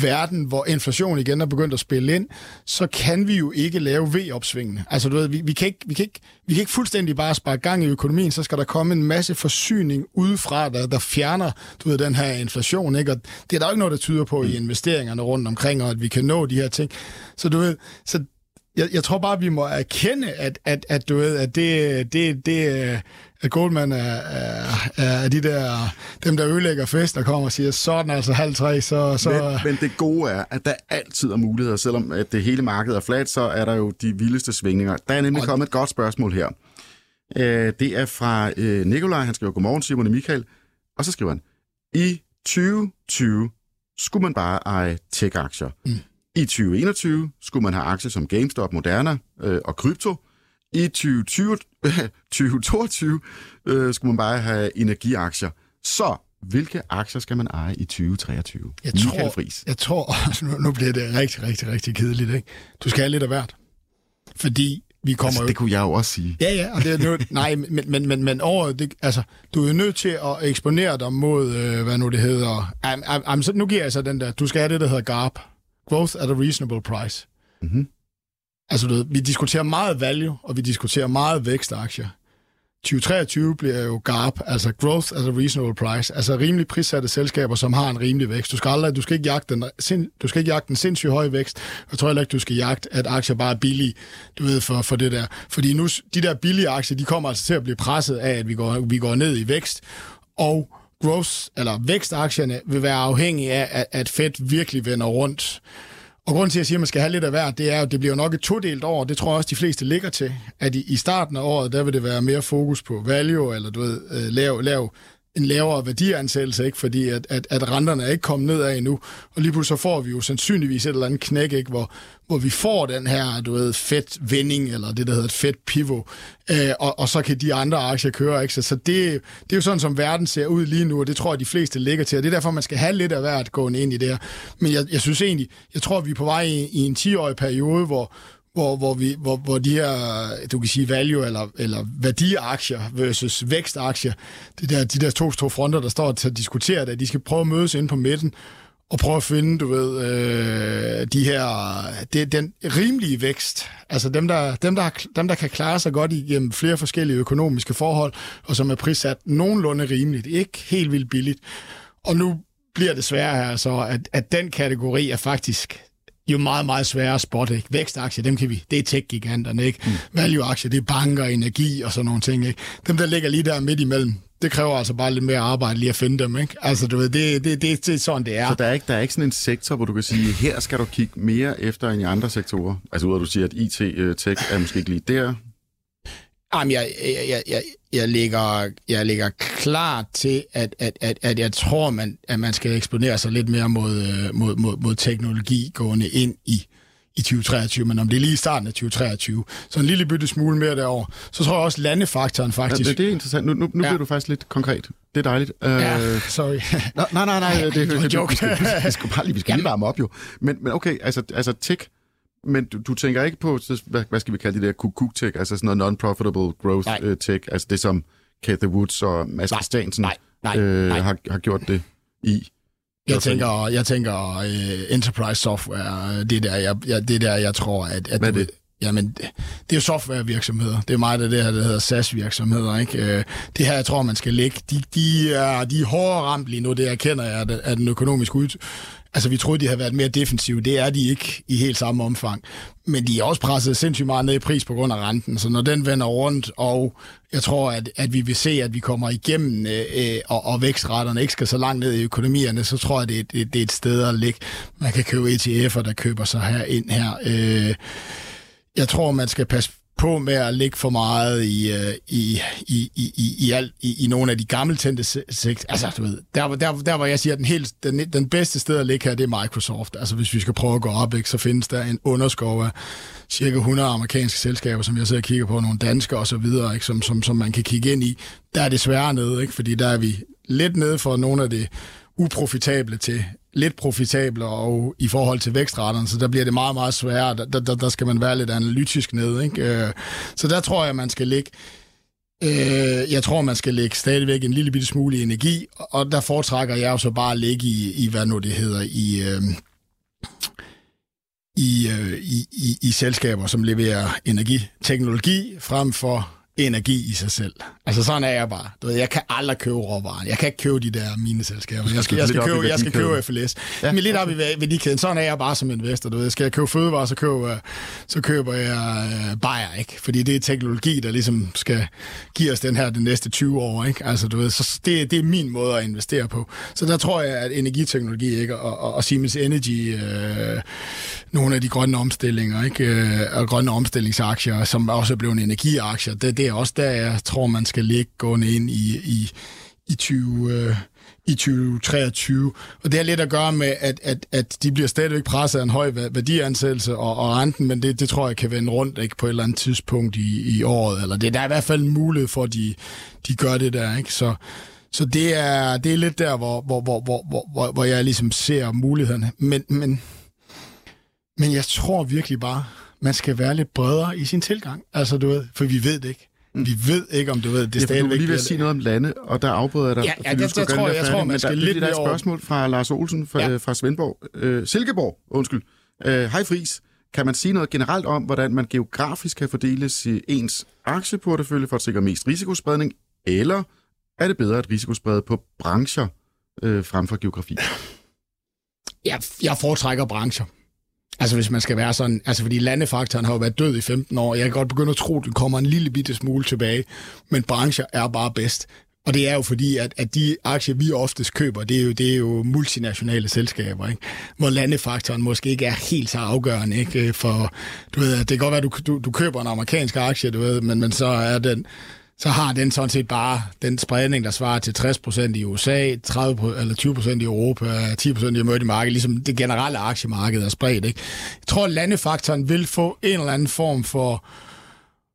verden, hvor inflation igen er begyndt at spille ind, så kan vi jo ikke lave V-opsvingene. Altså du ved, vi, vi, kan ikke, vi, kan ikke, vi kan ikke fuldstændig bare sparke gang i økonomien, så skal der komme en masse forsyning udefra, der, der fjerner du ved, den her inflation. Ikke? Og det er der jo ikke noget, der tyder på i investeringerne rundt omkring, og at vi kan nå de her ting. Så du ved, så jeg, jeg tror bare, vi må erkende, at, at, at du ved, at det, det, det at Goldman er, er, er de der, dem, der ødelægger fest, der kommer og siger, sådan altså halv tre, så... så... Men, men det gode er, at der altid er muligheder, selvom at det hele markedet er flat, så er der jo de vildeste svingninger. Der er nemlig og... kommet et godt spørgsmål her. Øh, det er fra øh, Nikolaj, han skriver, godmorgen Simon og Michael, og så skriver han, i 2020 skulle man bare eje tech-aktier. Mm. I 2021 skulle man have aktier som GameStop, Moderna øh, og krypto. I 2020, 2022 øh, skulle man bare have energiaktier. Så hvilke aktier skal man eje i 2023? Jeg tror, Friis. jeg tror, nu, nu bliver det rigtig, rigtig, rigtig kedeligt. Ikke? Du skal have lidt af hvert. Fordi vi kommer altså, jo... Det kunne jeg jo også sige. Ja, ja, og det er nød... Nej, men, men, men, men over... Det, altså, du er nødt til at eksponere dig mod, øh, hvad nu det hedder... Am, am, am, så nu giver jeg så den der... Du skal have det, der hedder GARP. Growth at a reasonable price. Mm-hmm. Altså, du ved, vi diskuterer meget value, og vi diskuterer meget vækstaktier. 2023 bliver jo GARP, altså Growth at a Reasonable Price, altså rimelig prissatte selskaber, som har en rimelig vækst. Du skal, aldrig, du skal ikke jagte den, sind, du skal ikke jagte en sindssygt høj vækst. Jeg tror heller ikke, du skal jagte, at aktier bare er billige, du ved, for, for det der. Fordi nu, de der billige aktier, de kommer altså til at blive presset af, at vi går, vi går ned i vækst, og growth, eller vækstaktierne vil være afhængige af, at, at Fed virkelig vender rundt. Og grunden til, at jeg siger, at man skal have lidt af hver, det er at det bliver nok et todelt år. Det tror jeg også, de fleste ligger til. At i, i starten af året, der vil det være mere fokus på value, eller du ved, øh, lav, lav en lavere værdiansættelse, ikke? fordi at, at, at renterne er ikke kommet nedad endnu. Og lige pludselig så får vi jo sandsynligvis et eller andet knæk, ikke? Hvor, hvor vi får den her, du ved, fedt vending, eller det, der hedder et fedt pivot, øh, og, og så kan de andre aktier køre. Ikke? Så, så det, det er jo sådan, som verden ser ud lige nu, og det tror jeg, de fleste ligger til, og det er derfor, man skal have lidt af hvert gående ind i det her. Men jeg, jeg synes egentlig, jeg tror, vi er på vej i, i en 10-årig periode, hvor, hvor, hvor, vi, hvor, hvor de her, du kan sige value eller, eller værdiaktier versus vækstaktier, det der, de der to, to fronter, der står til at diskutere det, de skal prøve at mødes ind på midten og prøve at finde, du ved, øh, de her, det, den rimelige vækst, altså dem der, dem, der, dem, der kan klare sig godt igennem flere forskellige økonomiske forhold, og som er prissat nogenlunde rimeligt, ikke helt vildt billigt. Og nu bliver det sværere her så, at, at den kategori er faktisk jo meget, meget svære at spotte. Ikke? Vækstaktier, dem kan vi, det er tech-giganterne. Ikke? Mm. Value-aktier, det er banker, energi og sådan nogle ting. Ikke? Dem, der ligger lige der midt imellem, det kræver altså bare lidt mere arbejde lige at finde dem. Ikke? Altså, du ved, det, det, det, det er sådan, det er. Så der er, ikke, der er ikke sådan en sektor, hvor du kan sige, her skal du kigge mere efter end i andre sektorer? Altså, ud af at du siger, at IT-tech øh, er måske ikke lige der, Jamen, jeg, jeg, jeg, jeg, ligger, jeg ligger klar til, at, at, at, at jeg tror, man, at man skal eksponere sig lidt mere mod, øh, mod, mod, mod teknologi gående ind i, i 2023, men om det er lige i starten af 2023, så en lille bytte smule mere derover. Så tror jeg også, landefaktoren faktisk... Ja, det, det er interessant. Nu, nu, nu ja. bliver du faktisk lidt konkret. Det er dejligt. Ja, uh, sorry. nej, nej, nej, nej. Det, det, det, det, det, vi, skal, vi, skal bare lige, vi skal lige varme op jo. Men, men men du, du tænker ikke på, hvad, hvad skal vi kalde det der kukuk-tech, altså sådan noget non-profitable growth nej. uh, tech, altså det som Kathy Woods og Mads Christiansen nej, nej, øh, nej. Har, har gjort det i? Jeg tænker, jeg tænker uh, enterprise software, det der, jeg, jeg, det der, jeg tror, at... at Hvad er det? Jamen, det, det er jo softwarevirksomheder. Det er meget af det her, der hedder SaaS-virksomheder. Ikke? Øh, det her, jeg tror, man skal lægge. De, de, er, de er hårdere ramt lige nu, det erkender jeg, af den økonomiske ud, Altså, vi troede, de havde været mere defensive. Det er de ikke i helt samme omfang. Men de er også presset sindssygt meget ned i pris på grund af renten. Så når den vender rundt, og jeg tror, at, at vi vil se, at vi kommer igennem, øh, og, og vækstretterne ikke skal så langt ned i økonomierne, så tror jeg, det er, det, det er et sted at ligge. Man kan købe ETF'er, der køber sig her ind her. Øh, jeg tror, man skal passe på med at ligge for meget i, øh, i, i, i, i, i, alt, i, i nogle af de gamle tændte sekt. Altså, du ved, der, der, der hvor jeg siger, at den, helt, den, den bedste sted at ligge her, det er Microsoft. Altså, hvis vi skal prøve at gå op, ikke, så findes der en underskov af cirka 100 amerikanske selskaber, som jeg sidder og kigger på, nogle danske og så videre, ikke, som, som, som man kan kigge ind i. Der er det sværere nede, ikke, fordi der er vi lidt nede for nogle af det uprofitable til lidt profitable og i forhold til vækstraterne, så der bliver det meget, meget sværere. Der, der, der skal man være lidt analytisk ned. Ikke? Øh, så der tror jeg, man skal ligge Øh, jeg tror, man skal lægge stadigvæk en lille bitte smule energi, og der foretrækker jeg jo så bare at ligge i, i hvad nu det hedder, i, øh, i, øh, i, i, i selskaber, som leverer energiteknologi frem for energi i sig selv. Altså sådan er jeg bare. Du ved, jeg kan aldrig købe råvarer. Jeg kan ikke købe de der mineselskaber. Jeg skal, jeg skal, købe, jeg skal købe FLS. Ja. Men lidt op i værdikæden. Sådan er jeg bare som investor. Du ved, skal jeg købe fødevarer, så køber, så køber jeg uh, Bayer, ikke? Fordi det er teknologi, der ligesom skal give os den her de næste 20 år, ikke? Altså, du ved, så det, det er min måde at investere på. Så der tror jeg, at energiteknologi, ikke? Og, og, og Siemens Energy, uh, nogle af de grønne omstillinger, ikke? Uh, og grønne omstillingsaktier, som også er blevet energiaktier, det, det er også der, jeg tror, man skal ligge gående ind i, i, i 20... Øh, i 2023. Og det har lidt at gøre med, at, at, at de bliver stadigvæk presset af en høj værdiansættelse og, og renten, men det, det tror jeg kan vende rundt ikke, på et eller andet tidspunkt i, i året. Eller det der er i hvert fald en mulighed for, at de, de gør det der. Ikke? Så, så det er, det er lidt der, hvor, hvor, hvor, hvor, hvor, hvor jeg ligesom ser mulighederne. Men, men, men jeg tror virkelig bare, man skal være lidt bredere i sin tilgang. Altså, du ved, for vi ved det ikke. Vi ved ikke, om du ved, det er stadigvæk... Du lige vil sige noget om lande, og der afbryder jeg dig. Ja, ja det, det, tror, jeg, jeg tror, man skal der, lidt Der er et spørgsmål fra Lars Olsen fra, ja. fra Svendborg. Øh, Silkeborg, undskyld. Øh, hej Fris. Kan man sige noget generelt om, hvordan man geografisk kan fordele ens aktieportefølje for at sikre mest risikospredning, eller er det bedre at risikosprede på brancher øh, frem for geografi? Ja, jeg foretrækker brancher. Altså hvis man skal være sådan, altså fordi landefaktoren har jo været død i 15 år, jeg kan godt begynde at tro, at den kommer en lille bitte smule tilbage, men brancher er bare bedst. Og det er jo fordi, at, at de aktier, vi oftest køber, det er jo, det er jo multinationale selskaber, ikke? hvor landefaktoren måske ikke er helt så afgørende. Ikke? Øh, for du ved, det kan godt være, at du, du, du køber en amerikansk aktie, du ved, men, men så er den så har den sådan set bare den spredning, der svarer til 60% i USA, 30 eller 20% i Europa, 10% i emerging market, ligesom det generelle aktiemarked er spredt. Ikke? Jeg tror, at landefaktoren vil få en eller anden form for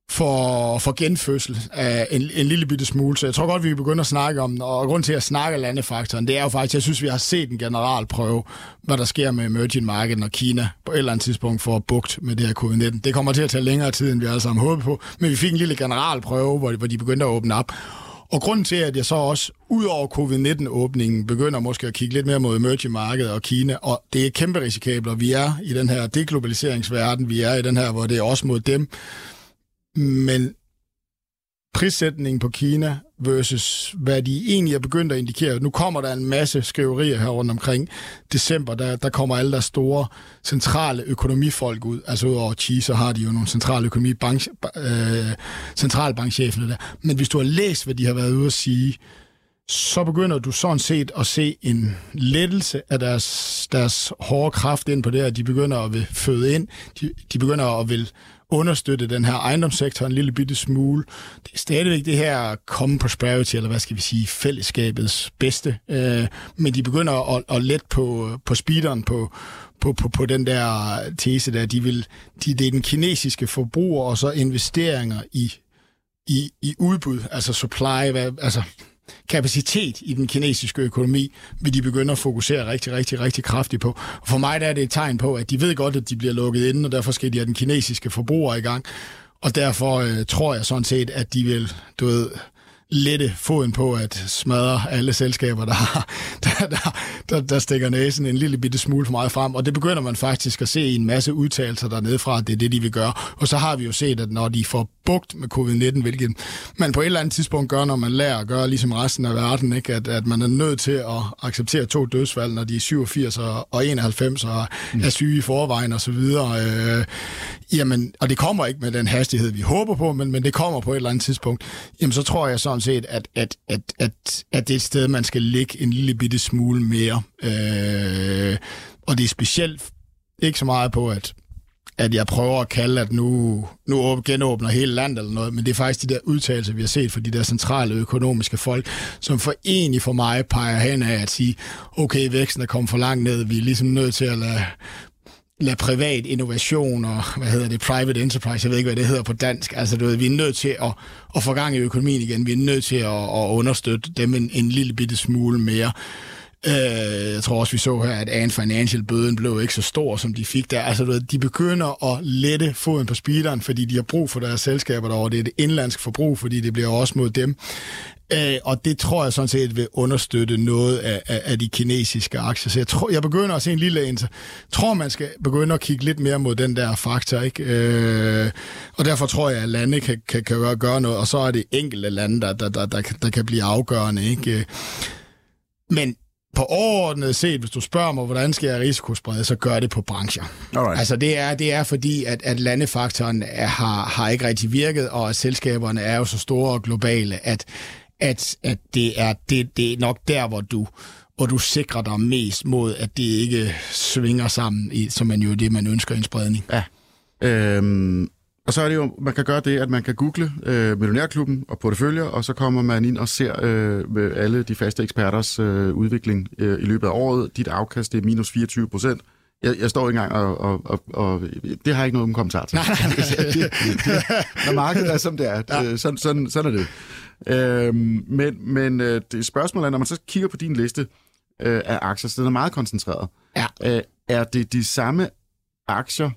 for, for genfødsel af en, en lille bitte smule. Så jeg tror godt, vi kan begynde at snakke om Og grund til at snakke landefaktoren, det er jo faktisk, jeg synes, vi har set en generalprøve, hvad der sker med emerging market, når Kina på et eller andet tidspunkt får bugt med det her covid-19. Det kommer til at tage længere tid, end vi alle sammen håbede på, men vi fik en lille generalprøve, hvor de, hvor de begyndte at åbne op. Og grunden til, at jeg så også, ud over covid-19-åbningen, begynder måske at kigge lidt mere mod emerging markedet og Kina, og det er kæmpe risikabelt, og vi er i den her deglobaliseringsverden, vi er i den her, hvor det er også mod dem, men prissætningen på Kina versus hvad de egentlig er begyndt at indikere. Nu kommer der en masse skriverier her rundt omkring december, der, der kommer alle der store centrale økonomifolk ud. Altså udover Chi, så har de jo nogle centrale økonomi bank, øh, centralbankcheferne der. Men hvis du har læst, hvad de har været ude at sige, så begynder du sådan set at se en lettelse af deres, deres hårde kraft ind på det, at de begynder at vil føde ind, de, de begynder at vil understøtte den her ejendomssektor en lille bitte smule. Det er stadigvæk det her common prosperity, eller hvad skal vi sige, fællesskabets bedste. Øh, men de begynder at, at let på, på speederen på, på, på, på den der tese der, de vil, de, det er den kinesiske forbruger og så investeringer i, i, i udbud, altså supply, hvad, altså kapacitet i den kinesiske økonomi, vil de begynde at fokusere rigtig, rigtig, rigtig kraftigt på. For mig der er det et tegn på, at de ved godt, at de bliver lukket inde, og derfor skal de have den kinesiske forbruger i gang. Og derfor øh, tror jeg sådan set, at de vil, du ved, lette foden på at smadre alle selskaber, der, der, der, der, der stikker næsen en lille bitte smule for meget frem. Og det begynder man faktisk at se i en masse udtalelser dernede fra, at det er det, de vil gøre. Og så har vi jo set, at når de får bugt med covid-19, hvilket man på et eller andet tidspunkt gør, når man lærer at gøre ligesom resten af verden, ikke? At, at man er nødt til at acceptere to dødsfald, når de er 87 og 91 og mm. er syge i forvejen og så videre. Øh, jamen, og det kommer ikke med den hastighed, vi håber på, men, men det kommer på et eller andet tidspunkt. Jamen, så tror jeg sådan set, at, at, at, at, at det er et sted, man skal ligge en lille bitte smule mere. Øh, og det er specielt ikke så meget på, at at jeg prøver at kalde, at nu, nu genåbner hele landet eller noget, men det er faktisk de der udtalelser, vi har set fra de der centrale økonomiske folk, som for egentlig for mig peger hen af at sige, okay, væksten er kommet for langt ned, vi er ligesom nødt til at lade lade privat innovation og, hvad hedder det, private enterprise, jeg ved ikke, hvad det hedder på dansk, altså du ved, vi er nødt til at, at få gang i økonomien igen, vi er nødt til at, at understøtte dem en, en lille bitte smule mere. Øh, jeg tror også, vi så her, at Ant Financial bøden blev ikke så stor, som de fik der. Altså, du ved, de begynder at lette foden på speederen, fordi de har brug for deres selskaber derovre. Det er et indlandsk forbrug, fordi det bliver også mod dem. Øh, og det tror jeg sådan set vil understøtte noget af, af, af de kinesiske aktier. Så jeg, tror, jeg begynder at se en lille Jeg tror, man skal begynde at kigge lidt mere mod den der faktor. Ikke? Øh, og derfor tror jeg, at lande kan, kan, kan gøre noget, og så er det enkelte lande, der, der, der, der, der kan blive afgørende. Ikke? Øh, men på overordnet set, hvis du spørger mig, hvordan skal jeg risikosprede, så gør det på brancher. Alright. Altså det er, det er fordi, at, at landefaktoren er, har, har ikke rigtig virket, og at selskaberne er jo så store og globale, at, at, at det, er, det, det er nok der, hvor du, hvor du sikrer dig mest mod, at det ikke svinger sammen, i, som man jo det, man ønsker i en spredning. Ja. Øhm, og så er det jo, man kan gøre det, at man kan google øh, Millionærklubben og porteføljer, og så kommer man ind og ser øh, med alle de faste eksperters øh, udvikling øh, i løbet af året. Dit afkast det er minus 24 procent. Jeg, jeg står ikke engang og, og, og, og... Det har jeg ikke noget om kommentar til. Nej, nej, nej. det, det, det, når markedet er, som det er. Ja. Sådan, sådan, sådan er det. Øhm, men men øh, det spørgsmålet er, når man så kigger på din liste øh, af aktier, så den er meget koncentreret. Ja. Øh, er det de samme aktier,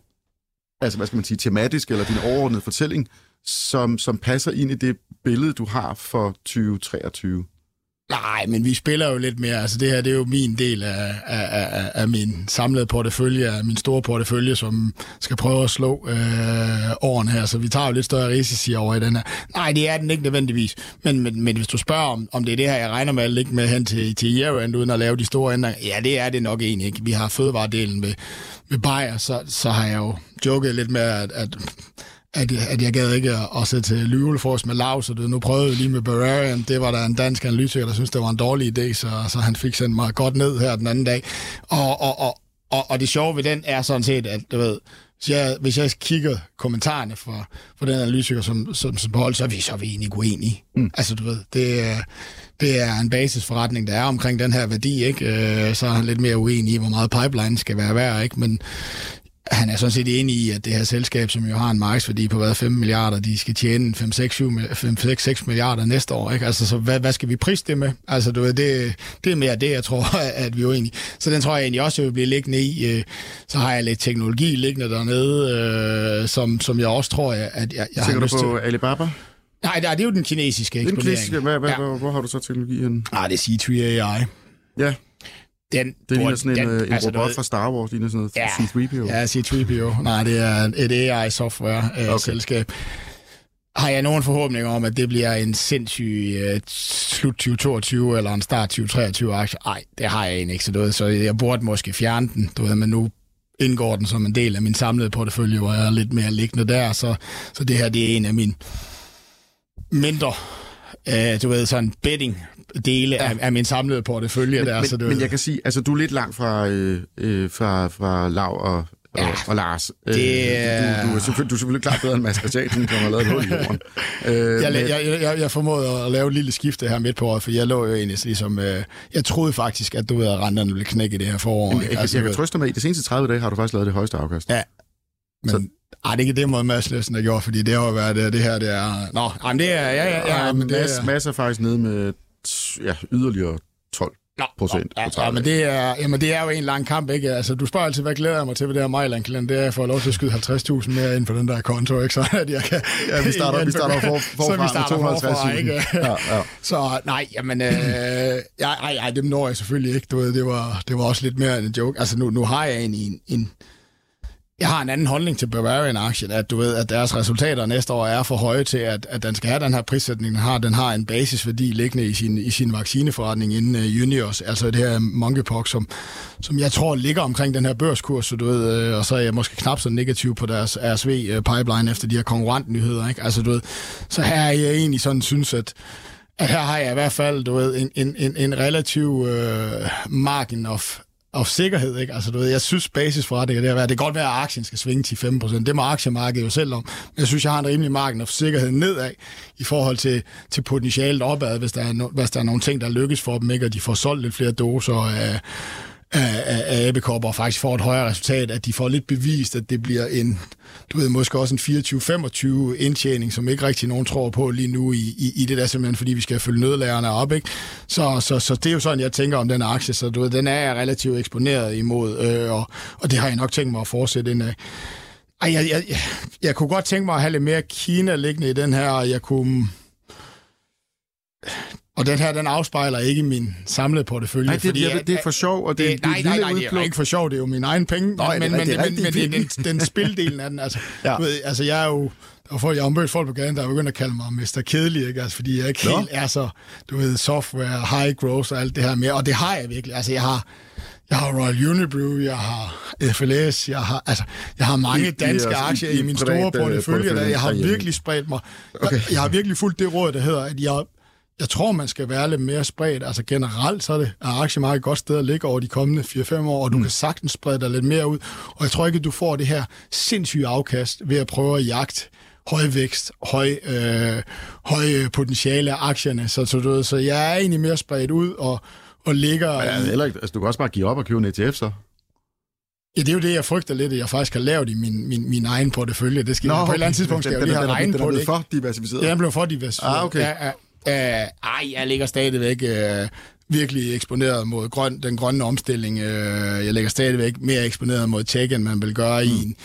altså hvad skal man sige, tematisk, eller din overordnede fortælling, som, som passer ind i det billede, du har for 2023? Nej, men vi spiller jo lidt mere. Altså det her, det er jo min del af, af, af, af min samlede portefølje, af min store portefølje, som skal prøve at slå øh, årene her. Så vi tager jo lidt større risici over i den her. Nej, det er den ikke nødvendigvis. Men, men, men hvis du spørger, om, om det er det her, jeg regner med at ligge med hen til, til year-end, uden at lave de store ændringer, ja, det er det nok egentlig ikke. Vi har fødevaredelen med, med Bayer, så, så har jeg jo joket lidt med, at, at at, at jeg gad ikke at, sætte til Lyvlefors med lav, så det, nu prøvede jeg lige med Bavarian. Det var der en dansk analytiker, der synes det var en dårlig idé, så, så han fik sendt mig godt ned her den anden dag. Og, og, og, og, og det sjove ved den er sådan set, at du ved, hvis jeg, hvis jeg kigger kommentarerne fra, fra den analytiker, som, som, som beholder, så er vi, så er vi egentlig uenige. Mm. Altså, du ved, det er, det er en basisforretning, der er omkring den her værdi, ikke? Øh, så er han lidt mere uenig i, hvor meget pipeline skal være værd, ikke? Men han er sådan set enig i, at det her selskab, som jo har en markedsværdi på hvad, 5 milliarder, de skal tjene 5-6 milliarder næste år. Ikke? Altså, så hvad, hvad skal vi prise det med? Altså, du ved, det, det er mere det, jeg tror, at vi er enige. Så den tror jeg egentlig også, at vil blive liggende i. Øh, så har jeg lidt teknologi liggende dernede, øh, som, som jeg også tror, at jeg, jeg har lyst til. du på Alibaba? Nej, det er jo den kinesiske eksponering. Den kinesiske, hvad, hvad, ja. hvor, hvor har du så teknologi hen? Nej, det er C3 AI. Ja, den, det ligner sådan den, en, en altså robot noget, fra Star Wars, ligner sådan noget ja, C-3PO. Ja, C-3PO. Nej, det er et AI-software-selskab. Øh, okay. Har jeg nogen forhåbninger om, at det bliver en sindssyg uh, slut 2022 eller en start 2023 aktie? Nej, det har jeg egentlig ikke så noget, så jeg burde måske fjerne den, du ved, men nu indgår den som en del af min samlede portefølje, hvor jeg er lidt mere liggende der, så, så det her det er en af mine mindre, uh, du ved, sådan betting dele ja. af, af min samlede portefølje men, der. Men, så det, men jeg kan sige, altså du er lidt langt fra, øh, øh, fra, fra Lav og, Ja, og, og Lars. Det, øh, du, du, er selvfølgelig, du er selvfølgelig klart bedre end Mads Christiansen, som har lavet et hul i jorden. Øh, jeg, jeg, jeg, jeg formåede at lave et lille skifte her midt på året, for jeg lå jo egentlig ligesom... Øh, jeg troede faktisk, at du ved, at renterne ville knække i det her forår. Jeg, jeg, altså, jeg kan trøste med, at i de seneste 30 dage har du faktisk lavet det højeste afkast. Ja, men, så, ej, det er ikke det måde, Mads Løsen har gjort, fordi det har jo været det, det her, det er... Nå, jamen, det er... Ja, ja, ja, ja men Mads, er... Mads er faktisk nede med ja, yderligere 12 Nå, procent. Ja, ja, men det er, jamen det er jo en lang kamp, ikke? Altså, du spørger altid, hvad glæder jeg mig til ved det her Mejland kalender, det er at få lov til at skyde 50.000 mere ind på den der konto, ikke? Så at jeg kan... Ja, vi starter, vi starter for, forfra så vi starter med 250 ikke? Ja, ja. Så nej, jamen, øh, ej, ej, dem når jeg selvfølgelig ikke, du ved, det var, det var også lidt mere en joke. Altså, nu, nu har jeg en, en, en jeg har en anden holdning til Bavarian-aktien, at du ved, at deres resultater næste år er for høje til, at, at den skal have den her prissætning, den har. Den har en basisværdi liggende i sin, i sin vaccineforretning inden uh, Juniors, altså det her monkeypox, som, som jeg tror ligger omkring den her børskurs, så du ved, øh, og så er jeg måske knap så negativ på deres RSV-pipeline øh, efter de her konkurrentnyheder, ikke? Altså du ved, så her er jeg egentlig sådan synes, at at her har jeg i hvert fald, du ved, en, en, en, en relativ øh, margin of og sikkerhed, ikke? Altså, du ved, jeg synes basisforretninger, det er, at det kan godt være, at aktien skal svinge til 5%. Det må aktiemarkedet jo selv om. Men jeg synes, jeg har en rimelig marken af sikkerhed nedad i forhold til, til potentialet opad, hvis der, er no, hvis der er nogle ting, der lykkes for dem, ikke? Og de får solgt lidt flere doser af, af, af, af og faktisk får et højere resultat, at de får lidt bevist, at det bliver en, du ved, måske også en 24-25 indtjening, som ikke rigtig nogen tror på lige nu i, i, i det der, simpelthen fordi vi skal følge nødlærerne op, ikke? Så, så, så det er jo sådan, jeg tænker om den aktie, så du ved, den er jeg relativt eksponeret imod, øh, og, og det har jeg nok tænkt mig at fortsætte ind af. Ej, jeg, jeg, jeg, jeg kunne godt tænke mig at have lidt mere Kina liggende i den her, jeg kunne og den her, den afspejler ikke min samlede portefølje. Nej, det, fordi, jeg, det er for sjov, og det, det, det nej, nej, nej, det er ikke for sjov, det er jo min egen penge. Nå, men, det, men, det, men, men, men den, den spildelen af den, altså, ja. du ved, altså jeg er jo, og for, jeg mødt folk på gaden, der er begyndt at kalde mig Mr. Kedelig, ikke? Altså, fordi jeg ikke Nå. helt er så, du ved, software, high growth og alt det her med, og det har jeg virkelig. Altså, jeg har, jeg har Royal Unibrew, jeg har FLS, jeg har, altså, jeg har mange danske aktier i, i min store portefølje, der jeg har virkelig spredt mig. Okay. Jeg, jeg har virkelig fulgt det råd, der hedder, at jeg, jeg tror, man skal være lidt mere spredt. Altså generelt, så er det er aktiemarkedet et godt sted at ligge over de kommende 4-5 år, og du mm. kan sagtens sprede dig lidt mere ud. Og jeg tror ikke, at du får det her sindssyge afkast ved at prøve at jagte høj vækst, høj, øh, høj potentiale af aktierne. Så, så, du, så jeg er egentlig mere spredt ud og, og ligger... Men, heller ikke, altså, du kan også bare give op og købe en ETF, så? Ja, det er jo det, jeg frygter lidt, at jeg faktisk har lavet i min, min, min egen portefølje. Det skal Nå, på et eller andet tidspunkt skal den, jeg jo lige have regnet på det. Den er for diversificeret? Ja, den blev for diversificeret. Ah, okay. Ja, ja, uh, ej, jeg ligger stadigvæk uh, virkelig eksponeret mod grøn, den grønne omstilling. Uh, jeg ligger stadigvæk mere eksponeret mod tech, end man vil gøre mm. i, en,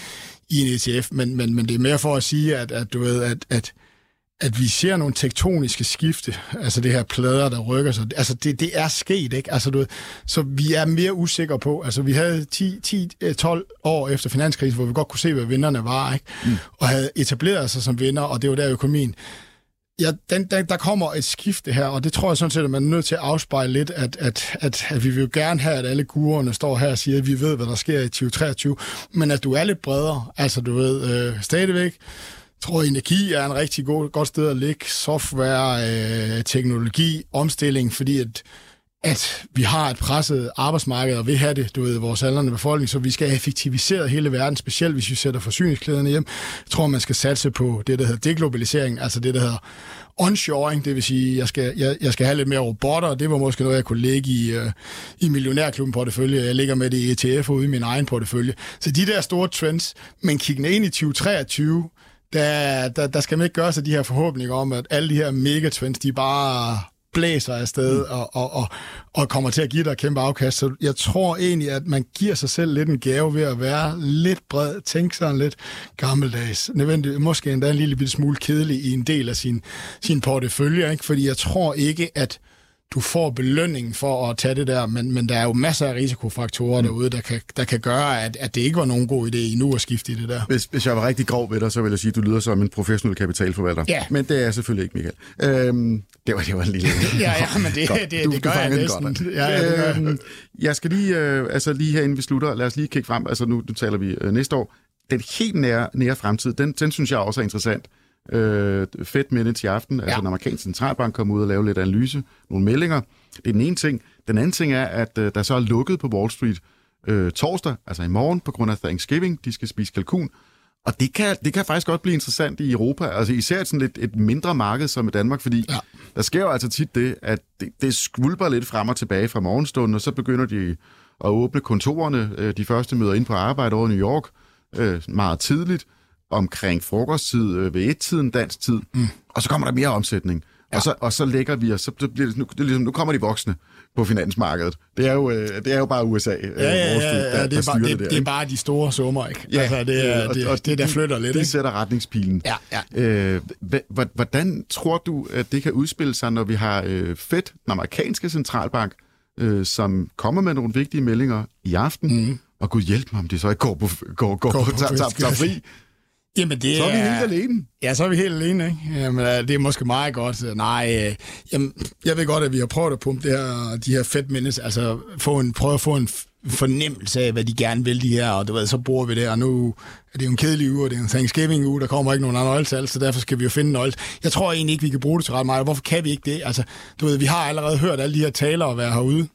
i en ETF. Men, men, men det er mere for at sige, at, at du ved, at, at at vi ser nogle tektoniske skifte, altså det her plader, der rykker sig. Altså det, det er sket, ikke? Altså du, så vi er mere usikre på, altså vi havde 10-12 øh, år efter finanskrisen, hvor vi godt kunne se, hvad vinderne var, ikke? Mm. Og havde etableret sig som vinder, og det var der økonomien. Ja, den, der, der kommer et skifte her, og det tror jeg sådan set, at man er nødt til at afspejle lidt, at, at, at, at vi vil jo gerne have, at alle guerne står her og siger, at vi ved, hvad der sker i 2023, men at du er lidt bredere, altså du ved, øh, stadigvæk jeg tror, energi er en rigtig god, godt sted at ligge. Software, øh, teknologi, omstilling, fordi at, at vi har et presset arbejdsmarked og vi har det, du ved, vores aldrende befolkning, så vi skal effektivisere hele verden, specielt hvis vi sætter forsyningskæderne hjem. Jeg tror, man skal satse på det, der hedder deglobalisering, altså det, der hedder onshoring, det vil sige, jeg skal, jeg, jeg skal have lidt mere robotter, og det var måske noget, jeg kunne lægge i, øh, i millionærklubben portefølje. Jeg ligger med det i ETF ude i min egen portefølje. Så de der store trends, men kiggende ind i 2023, der, der, der skal man ikke gøre sig de her forhåbninger om, at alle de her megatrends, de bare blæser afsted mm. og, og, og, og kommer til at give dig et kæmpe afkast. Så jeg tror egentlig, at man giver sig selv lidt en gave ved at være lidt bred, tænke sådan lidt gammeldags, nødvendigt, måske endda en lille smule kedelig i en del af sin, sin portefølje, ikke? fordi jeg tror ikke, at du får belønning for at tage det der, men, men der er jo masser af risikofaktorer mm. derude, der kan, der kan gøre, at, at det ikke var nogen god idé endnu at skifte i det der. Hvis, hvis jeg var rigtig grov ved dig, så vil jeg sige, at du lyder som en professionel kapitalforvalter. Ja. Men det er jeg selvfølgelig ikke, Michael. Øhm, det var, det var en lille... ja, ja, men det, det, det, du, det gør du jeg næsten. Godt, ja, ja, det gør jeg. Øhm, jeg skal lige, øh, altså lige her inden vi slutter, lad os lige kigge frem. Altså nu, nu taler vi øh, næste år. Den helt nære, nære fremtid, den, den synes jeg også er interessant øh, Fed Minutes i aften, altså ja. altså den amerikanske centralbank kommer ud og laver lidt analyse, nogle meldinger. Det er den ene ting. Den anden ting er, at øh, der så er lukket på Wall Street øh, torsdag, altså i morgen, på grund af Thanksgiving. De skal spise kalkun. Og det kan, det kan faktisk godt blive interessant i Europa, altså især sådan lidt et mindre marked som i Danmark, fordi ja. der sker jo altså tit det, at det, det skvulper lidt frem og tilbage fra morgenstunden, og så begynder de at åbne kontorerne. Øh, de første møder ind på arbejde over New York øh, meget tidligt, omkring frokosttid øh, ved et-tiden dansk tid, mm. og så kommer der mere omsætning. Ja. Og, så, og så lægger vi os, så bliver det, nu, det er ligesom, nu kommer de voksne på finansmarkedet. Det er jo, øh, det er jo bare USA, ja, ja, ja, ja, der, det, er bare, det, det, der, det er bare de store summer, ikke? Ja, altså, det er, og, det, og det, der flytter lidt. Det ikke? sætter retningspilen. Ja, ja. Øh, hvordan tror du, at det kan udspille sig, når vi har øh, Fed, den amerikanske centralbank, øh, som kommer med nogle vigtige meldinger i aften, mm. og gud hjælp mig, om de så ikke går på, går, går, går på tager, tager, tager fri. Jamen, det så er vi helt alene. Ja, så er vi helt alene, ikke? Jamen, det er måske meget godt. Nej, øh, jamen, jeg ved godt, at vi har prøvet at pumpe det her, de her fedt mindes, altså få en, prøve at få en fornemmelse af, hvad de gerne vil, de her, og du ved, så bruger vi det, og nu er det jo en kedelig uge, og det er en Thanksgiving-uge, der kommer ikke nogen andre nøgletal, så derfor skal vi jo finde nøgle. Jeg tror egentlig ikke, vi kan bruge det til ret meget. Hvorfor kan vi ikke det? Altså, du ved, vi har allerede hørt alle de her talere være herude,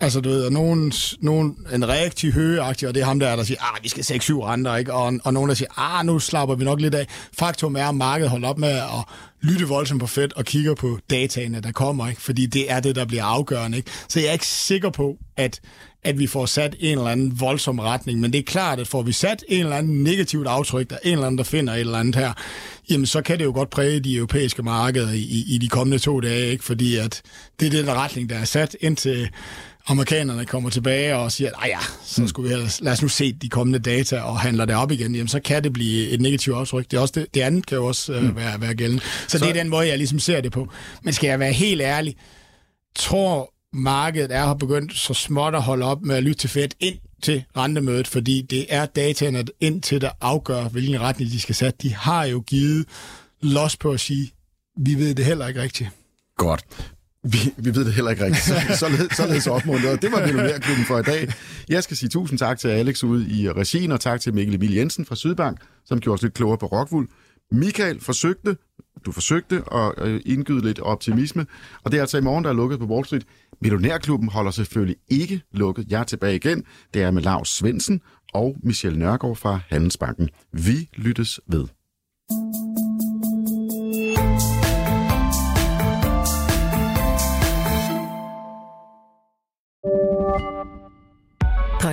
Altså, du ved, og nogen, nogen en rigtig høgeagtig, og det er ham der, der siger, ah, vi skal 6-7 renter, ikke? Og, og nogen, der siger, ah, nu slapper vi nok lidt af. Faktum er, at markedet holder op med at lytte voldsomt på Fed og kigger på dataene, der kommer, ikke? Fordi det er det, der bliver afgørende, ikke? Så jeg er ikke sikker på, at at vi får sat en eller anden voldsom retning. Men det er klart, at får vi sat en eller anden negativt aftryk, der er en eller anden, der finder et eller andet her, jamen så kan det jo godt præge de europæiske markeder i, i de kommende to dage, ikke? fordi at det er den retning, der er sat indtil amerikanerne kommer tilbage og siger, at ja, så mm. skulle vi have, lad os nu se de kommende data og handler det op igen, jamen så kan det blive et negativt aftryk. Det, er også det, det andet kan jo også uh, være, være gældende. Så, så det er den måde, jeg ligesom ser det på. Men skal jeg være helt ærlig, tror markedet er har begyndt så småt at holde op med at lytte til Fed ind til rentemødet, fordi det er dataene indtil der afgør, hvilken retning de skal sætte. De har jo givet los på at sige, vi ved det heller ikke rigtigt. Godt. Vi, vi ved det heller ikke rigtigt. Så, således, således opmuntret. Det var Millionærklubben for i dag. Jeg skal sige tusind tak til Alex ude i regien, og tak til Mikkel Emil Jensen fra Sydbank, som gjorde os lidt klogere på Rockwool. Michael forsøgte, du forsøgte at øh, indgyde lidt optimisme, og det er altså i morgen, der er lukket på Wall Street. Millionærklubben holder selvfølgelig ikke lukket. Jeg er tilbage igen. Det er med Lars Svensen og Michelle Nørgaard fra Handelsbanken. Vi lyttes ved.